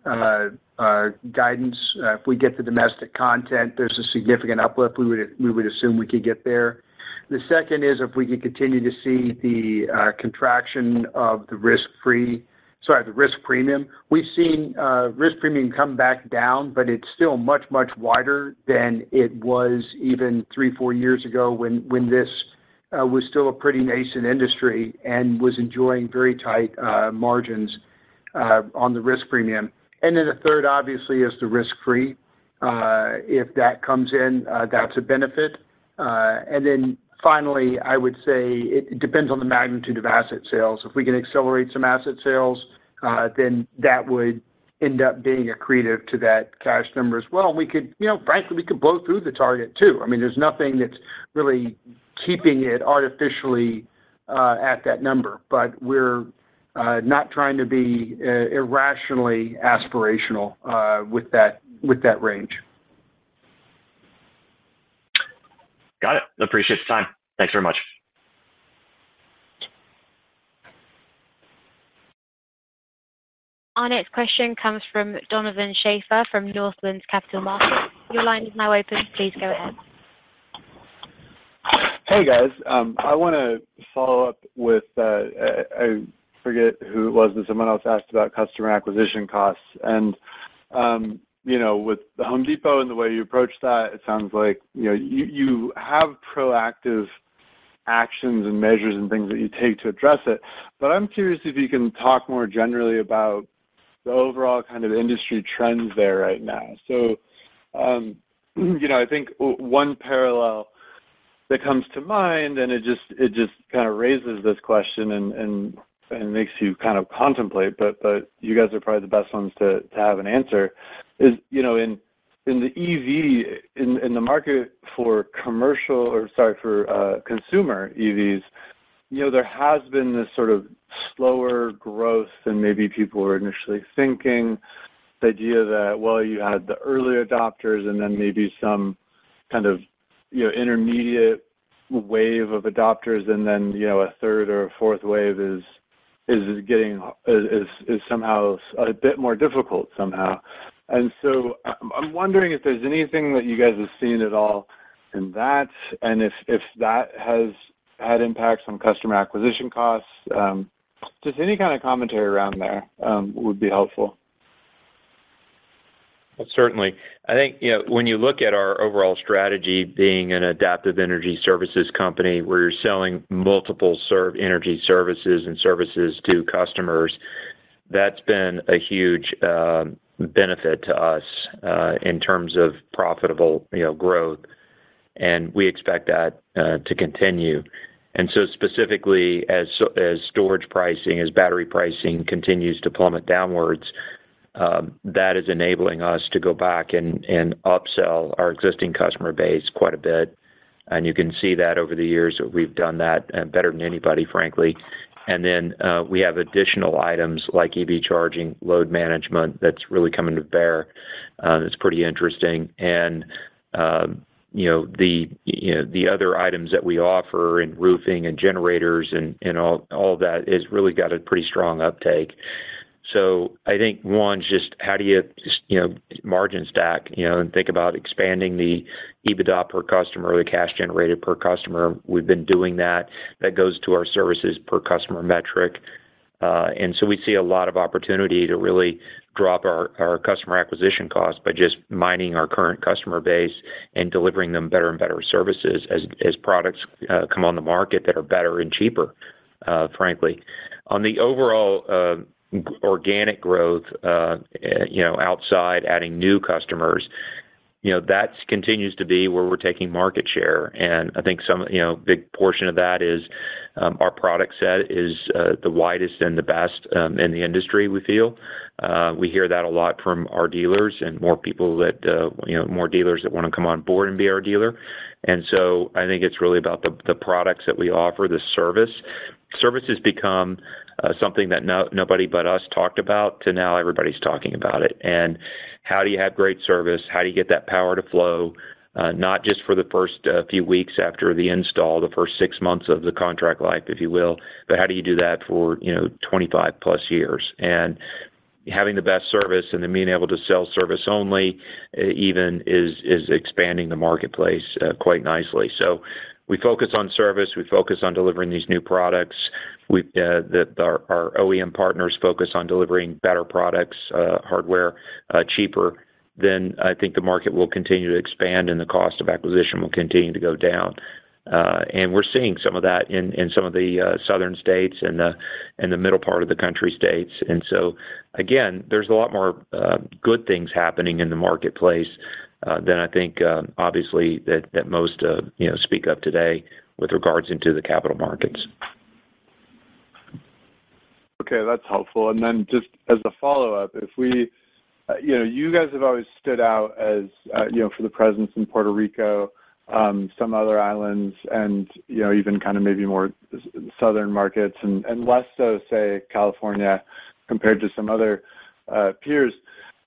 S4: guidance. If we get the domestic content, there's a significant uplift. We would assume we could get there. The second is if we could continue to see the contraction of the risk-free sorry, the risk premium. We've seen uh, risk premium come back down, but it's still much, much wider than it was even three, four years ago when this uh, was still a pretty nascent industry and was enjoying very tight uh, margins on the risk premium. And then the third, obviously, is the risk-free. If that comes in, that's a benefit. And then finally, I would say it depends on the magnitude of asset sales. If we can accelerate some asset sales, uh, then that would end up being accretive to that cash number as well. We could, you know, frankly, we could blow through the target too. I mean, there's nothing that's really keeping it artificially uh, at that number, but we're uh, not trying to be irrationally aspirational with that, with that range.
S15: Got it. Appreciate the time. Thanks very much.
S1: Our next question comes from Donovan Schafer from Northland Capital Markets. Your line is now open. Please go ahead.
S16: Hey, guys. Um, I want to follow up with, uh, I forget who it was, but someone else asked about customer acquisition costs. Um, You know, with The Home Depot and the way you approach that, it sounds like you know, you have proactive actions and measures and things that you take to address it. But I'm curious if you can talk more generally about the overall kind of industry trends there right now. So um *clears throat* you know, I think one parallel that comes to mind, and it just it just kind of raises this question and makes you kind of contemplate, but but you guys are probably the best ones to to have an answer, is you know in in the EV, in in the market for commercial or sorry, for uh, consumer EVs, you know there has been this sort of slower growth than maybe people were initially thinking. The idea that, well, you had the early adopters and then maybe some kind of you know intermediate wave of adopters, and then you know a third or a fourth wave is somehow a bit more difficult somehow. And so I'm wondering if there's anything that you guys have seen at all in that, and if if that has had impacts on customer acquisition costs. Um, Just any kind of commentary around there would be helpful.
S3: Certainly. I think you know, when you look at our overall strategy being an adaptive energy services company where you're selling multiple energy services and services to customers, that's been a huge um, benefit to us uh, in terms of profitable you know, growth, and we expect that uh, to continue. And so specifically, as storage pricing, as battery pricing continues to plummet downwards, Um, that is enabling us to go back and upsell our existing customer base quite a bit. And you can see that over the years, we've done that uh, better than anybody, frankly. And then uh, we have additional items like EV charging, load management that's really coming to bear. Uh, it's pretty interesting. And um, you know the other items that we offer in roofing and generators and all that has really got a pretty strong uptake. So I think one's just how do you you know, margin stack you know, and think about expanding the EBITDA per customer or the cash generated per customer. We've been doing that. That goes to our services per customer metric. Uh, and so we see a lot of opportunity to really drop our customer acquisition costs by just mining our current customer base and delivering them better and better services as as products uh, come on the market that are better and cheaper, uh, frankly. On the overall organic growth uh, you know, outside, adding new customers, you know, that continues to be where we're taking market share. And I think some, you know, big portion of that is um, our product set is uh, the widest and the best um, in the industry, we feel. Uh, we hear that a lot from our dealers and more people that you know, more dealers that want to come on board and be our dealer. And so I think it's really about the products that we offer, the service. Service has become Uh, something that nobody but us talked about to now everybody's talking about it. And how do you have great service? How do you get that power to flow, uh, not just for the first uh, few weeks after the install, the first six months of the contract life, if you will, but how do you do that for you know 25+ years? And having the best service and then being able to sell service only even is expanding the marketplace quite nicely. So we focus on service, we focus on delivering these new products. Uh, that our OEM partners focus on delivering better products, uh, hardware, uh, cheaper, then I think the market will continue to expand, and the cost of acquisition will continue to go down. And we're seeing some of that in some of the southern states and the and the middle part of the country states. And so again, there's a lot more good things happening in the marketplace than I think, obviously, that most you know speak of today with regards into the capital markets.
S16: Okay, that's helpful. And then just as a follow-up, if we, uh, you know, you guys have always stood out as, uh, you know, for the presence in Puerto Rico, um, some other islands and, you know, even kind of maybe more southern markets and, and less so, say, California, compared to some other, uh, peers.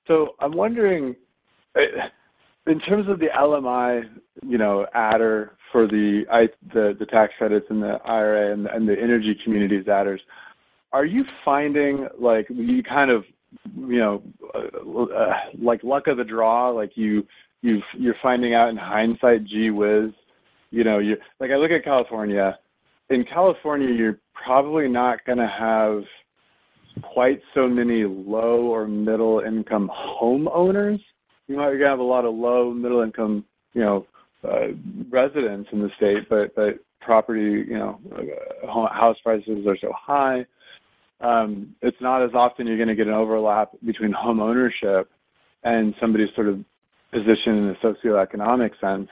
S16: So I'm wondering, in terms of the LMI, you know, adder for the tax credits and the IRA and the energy communities adders, are you finding, like, you kind of, you know, uh, uh, like luck of the draw, like you, you've, you're finding out in hindsight, gee whiz, you know, you like, I look at California. In California, you're probably not gonna have quite so many low or middle-income homeowners. You might have a lot of low, middle income, you know, uh, residents in the state, but but property, you know, uh, house prices are so high. Um, it's not as often you're gonna get an overlap between homeownership and somebody's sort of position in a socioeconomic sense.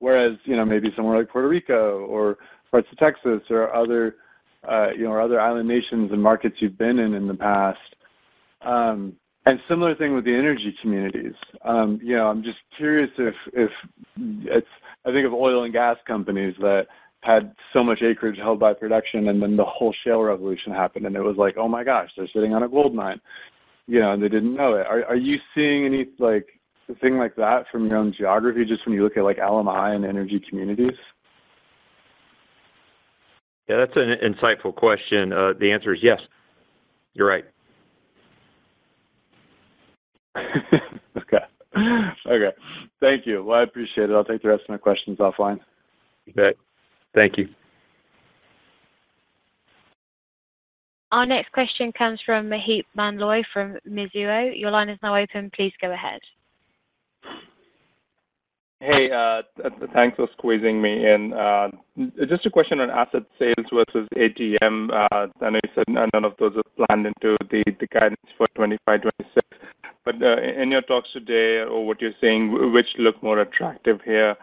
S16: Whereas, you know, maybe somewhere like Puerto Rico or parts of Texas or other, uh, you know, or other island nations and markets you've been in in the past. Um, and similar thing with the energy communities. Um, you know, I'm just curious if if it's... I think of oil and gas companies that had so much acreage held by production, and then the whole shale revolution happened, and it was like, "Oh, my gosh, they're sitting on a gold mine," you know, and they didn't know it. Are you seeing any, like, thing like that from your own geography, just when you look at, like, LMI and energy communities?
S3: Yeah, that's an insightful question. Uh, the answer is yes. You're right. *laughs*
S16: Okay. Okay. Thank you. Well, I appreciate it. I'll take the rest of my questions offline.
S3: You bet. Thank you.
S1: Our next question comes from Maheep Mandloi from Mizuho. Your line is now open. Please go ahead.
S17: Hey, uh, thanks for squeezing me in. Uh, just a question on asset sales versus ATM. Uh, I know you said none of those are planned into the guidance for 2025, 2026. But in your talks today or what you're saying, which look more attractive here?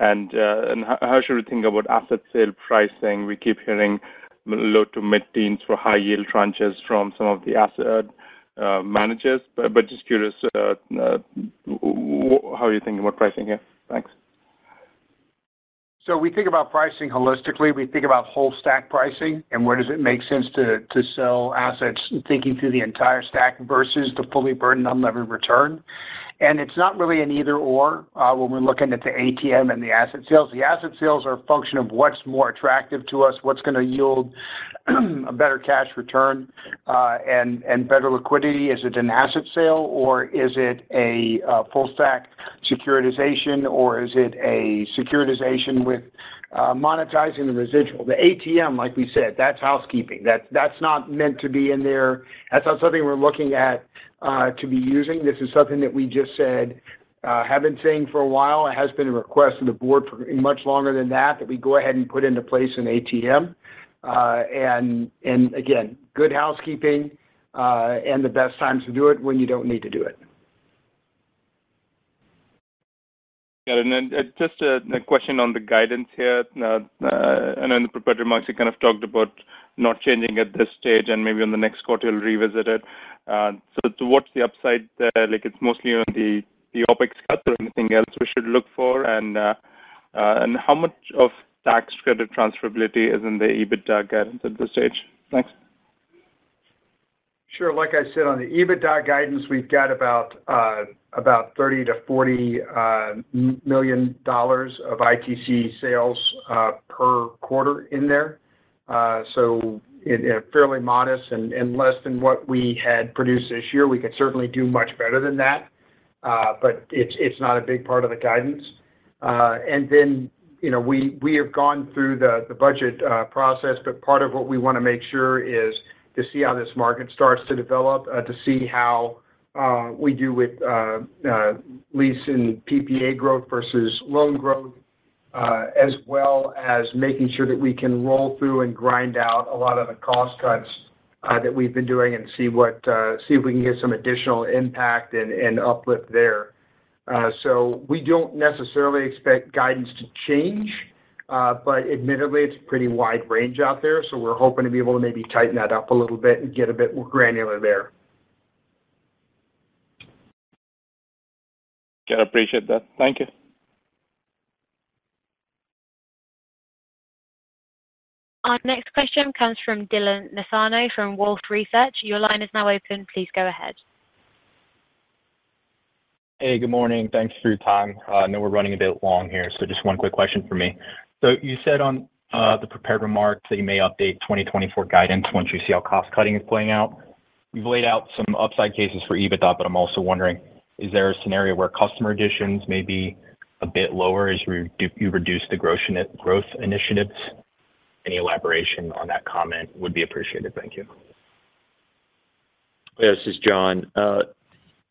S17: And uh and how should we think about asset sale pricing? We keep hearing low to mid-teens for high yield tranches from some of the asset uh, uh, managers. But just curious, uh, how are you thinking about pricing here? Thanks.
S4: So we think about pricing holistically. We think about whole stack pricing, and where does it make sense to to sell assets, thinking through the entire stack versus the fully burdened unlevered return. And it's not really an either/or uh, when we're looking at the ATM and the asset sales. The asset sales are a function of what's more attractive to us, what's gonna yield *clears throat* a better cash return, uh, and better liquidity. Is it an asset sale, or is it a uh, full stack securitization, or is it a securitization with Uh, monetizing the residual? The ATM, like we said, that's housekeeping. That's not meant to be in there. That's not something we're looking at uh, to be using. This is something that we just said uh, have been saying for a while. It has been a request of the board for much longer than that, that we go ahead and put into place an ATM. And again, good housekeeping, and the best times to do it when you don't need to do it.
S17: Yeah, and then uh, just a question on the guidance here. Uh, uh, I know in the prepared remarks, you kind of talked about not changing at this stage, and maybe on the next quarter, you'll revisit it. So what's the upside there? Like, it's mostly on the OpEx cut or anything else we should look for? And how much of tax credit transferability is in the EBITDA guidance at this stage? Thanks.
S4: Sure. Like I said, on the EBITDA guidance, we've got about uh, $30 million-$40 uh, million of ITC sales uh, per quarter in there. So fairly modest and less than what we had produced this year. We could certainly do much better than that, but it's not a big part of the guidance. And then you know, we have gone through the budget process, but part of what we want to make sure is to see how this market starts to develop, uh, to see how uh, we do with uh, lease and PPA growth versus loan growth, as well as making sure that we can roll through and grind out a lot of the cost cuts that we've been doing and see what, see if we can get some additional impact and uplift there. So we don't necessarily expect guidance to change, Uh, but admittedly, it's a pretty wide range out there, so we're hoping to be able to maybe tighten that up a little bit and get a bit more granular there.
S16: Yeah, I appreciate that. Thank you.
S1: Our next question comes from Dylan Nassano from Wolfe Research. Your line is now open. Please go ahead.
S18: Hey, good morning. Thanks for your time. Uh, I know we're running a bit long here, so just one quick question for me. So you said on uh, the prepared remarks that you may update 2024 guidance once you see how cost cutting is playing out. You've laid out some upside cases for EBITDA, but I'm also wondering, is there a scenario where customer additions may be a bit lower as you reduce the growth initiatives? Any elaboration on that comment would be appreciated. Thank you.
S3: This is John. Uh,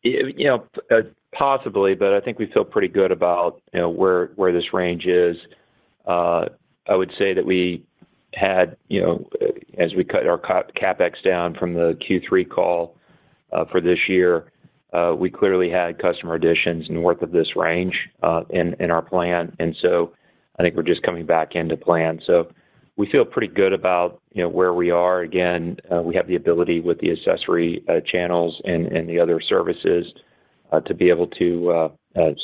S3: you know, uh, possibly, but I think we feel pretty good about, you know, where this range is. Uh, I would say that we had, you know, as we cut our CapEx down from the Q3 call, uh, for this year, uh, we clearly had customer additions north of this range, in our plan, and so I think we're just coming back into plan. So we feel pretty good about, you know, where we are. Again, we have the ability with the accessory channels and the other services, to be able to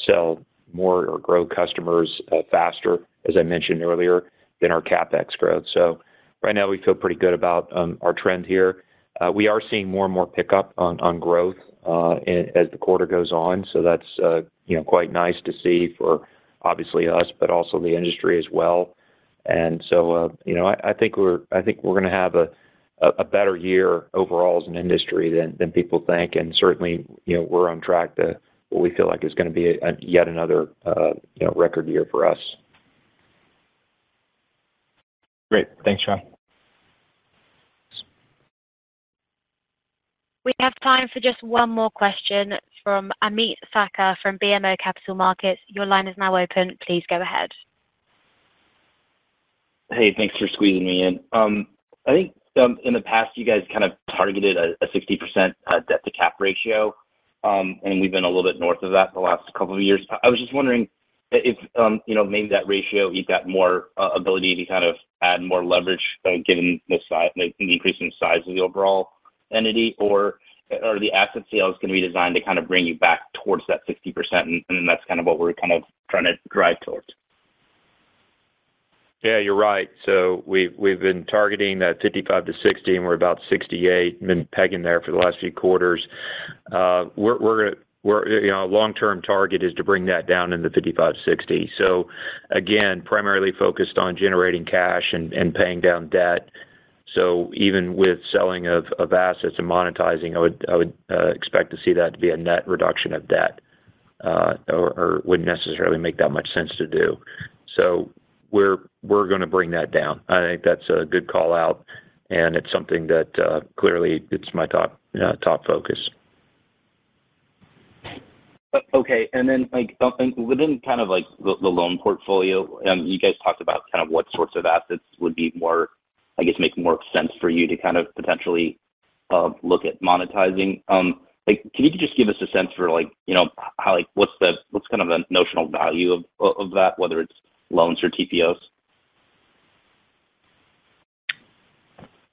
S3: sell more or grow customers uh, faster, as I mentioned earlier, than our CapEx growth. So right now, we feel pretty good about um, our trend here. Uh, we are seeing more and more pickup on growth uh, as the quarter goes on, so that's, you know, quite nice to see for obviously us, but also the industry as well. And so, you know, I think we're gonna have a better year overall as an industry than people think. And certainly, you know, we're on track to what we feel like is gonna be yet another, uh, you know, record year for us.
S18: Great. Thanks, John.
S1: We have time for just one more question from Ameet Thakkar from BMO Capital Markets. Your line is now open. Please go ahead.
S19: Hey, thanks for squeezing me in. Um, I think, um, in the past, you guys kind of targeted a 60% uh, debt-to-cap ratio, Um, and we've been a little bit north of that the last couple of years. I was just wondering if, um, you know, maybe that ratio, you've got more uh, ability to kind of add more leverage, uh, given the size, the increase in size of the overall entity, or are the asset sales gonna be designed to kind of bring you back towards that 60%, and that's kind of what we're kind of trying to drive towards?
S3: Yeah, you're right. So we've been targeting that 55-60, and we're about 68, been pegging there for the last few quarters. Uh, we're you know, long-term target is to bring that down in the 55-60. So again, primarily focused on generating cash and paying down debt. So even with selling of assets and monetizing, I would uh, expect to see that to be a net reduction of debt, uh, or wouldn't necessarily make that much sense to do. So we're gonna bring that down. I think that's a good call-out, and it's something that uh, clearly it's my top uh, focus.
S19: Okay. And then, like, uh, within kind of like the loan portfolio, um, you guys talked about kind of what sorts of assets would be more, I guess, make more sense for you to kind of potentially look at monetizing. Um, like, can you just give us a sense for what's kind of the notional value of that, whether it's loans or TPOs?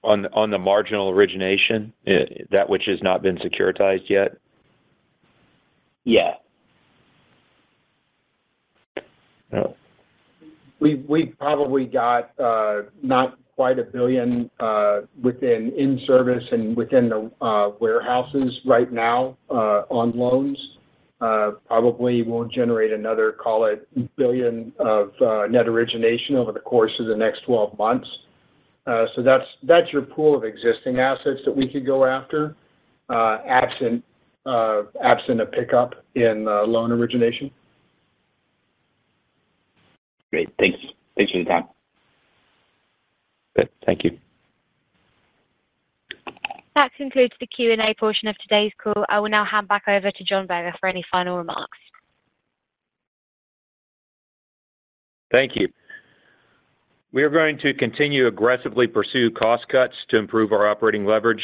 S3: On the marginal origination, eh, that which has not been securitized yet?
S19: Yeah. Oh.
S4: We've probably got uh, not quite a $1 billion uh, within in-service and within the uh, warehouses right now on loans. Uh, probably will generate another, call it, 1 billion of uh, net origination over the course of the next 12 months. Uh, so that's your pool of existing assets that we could go after, absent a pickup in loan origination.
S19: Great. Thanks. Thanks for the time.
S3: Good. Thank you.
S1: That concludes the Q&A portion of today's call. I will now hand back over to John Berger for any final remarks.
S3: Thank you. We are going to continue to aggressively pursue cost cuts to improve our operating leverage.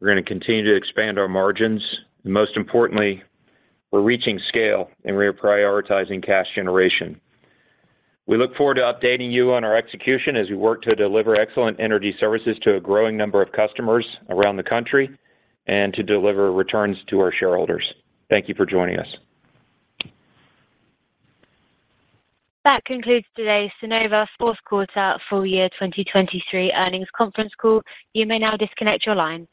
S3: We're going to continue to expand our margins, and most importantly, we're reaching scale, and we are prioritizing cash generation. We look forward to updating you on our execution as we work to deliver excellent energy services to a growing number of customers around the country and to deliver returns to our shareholders. Thank you for joining us.
S1: That concludes today's Sunnova fourth quarter full year 2023 earnings conference call. You may now disconnect your line.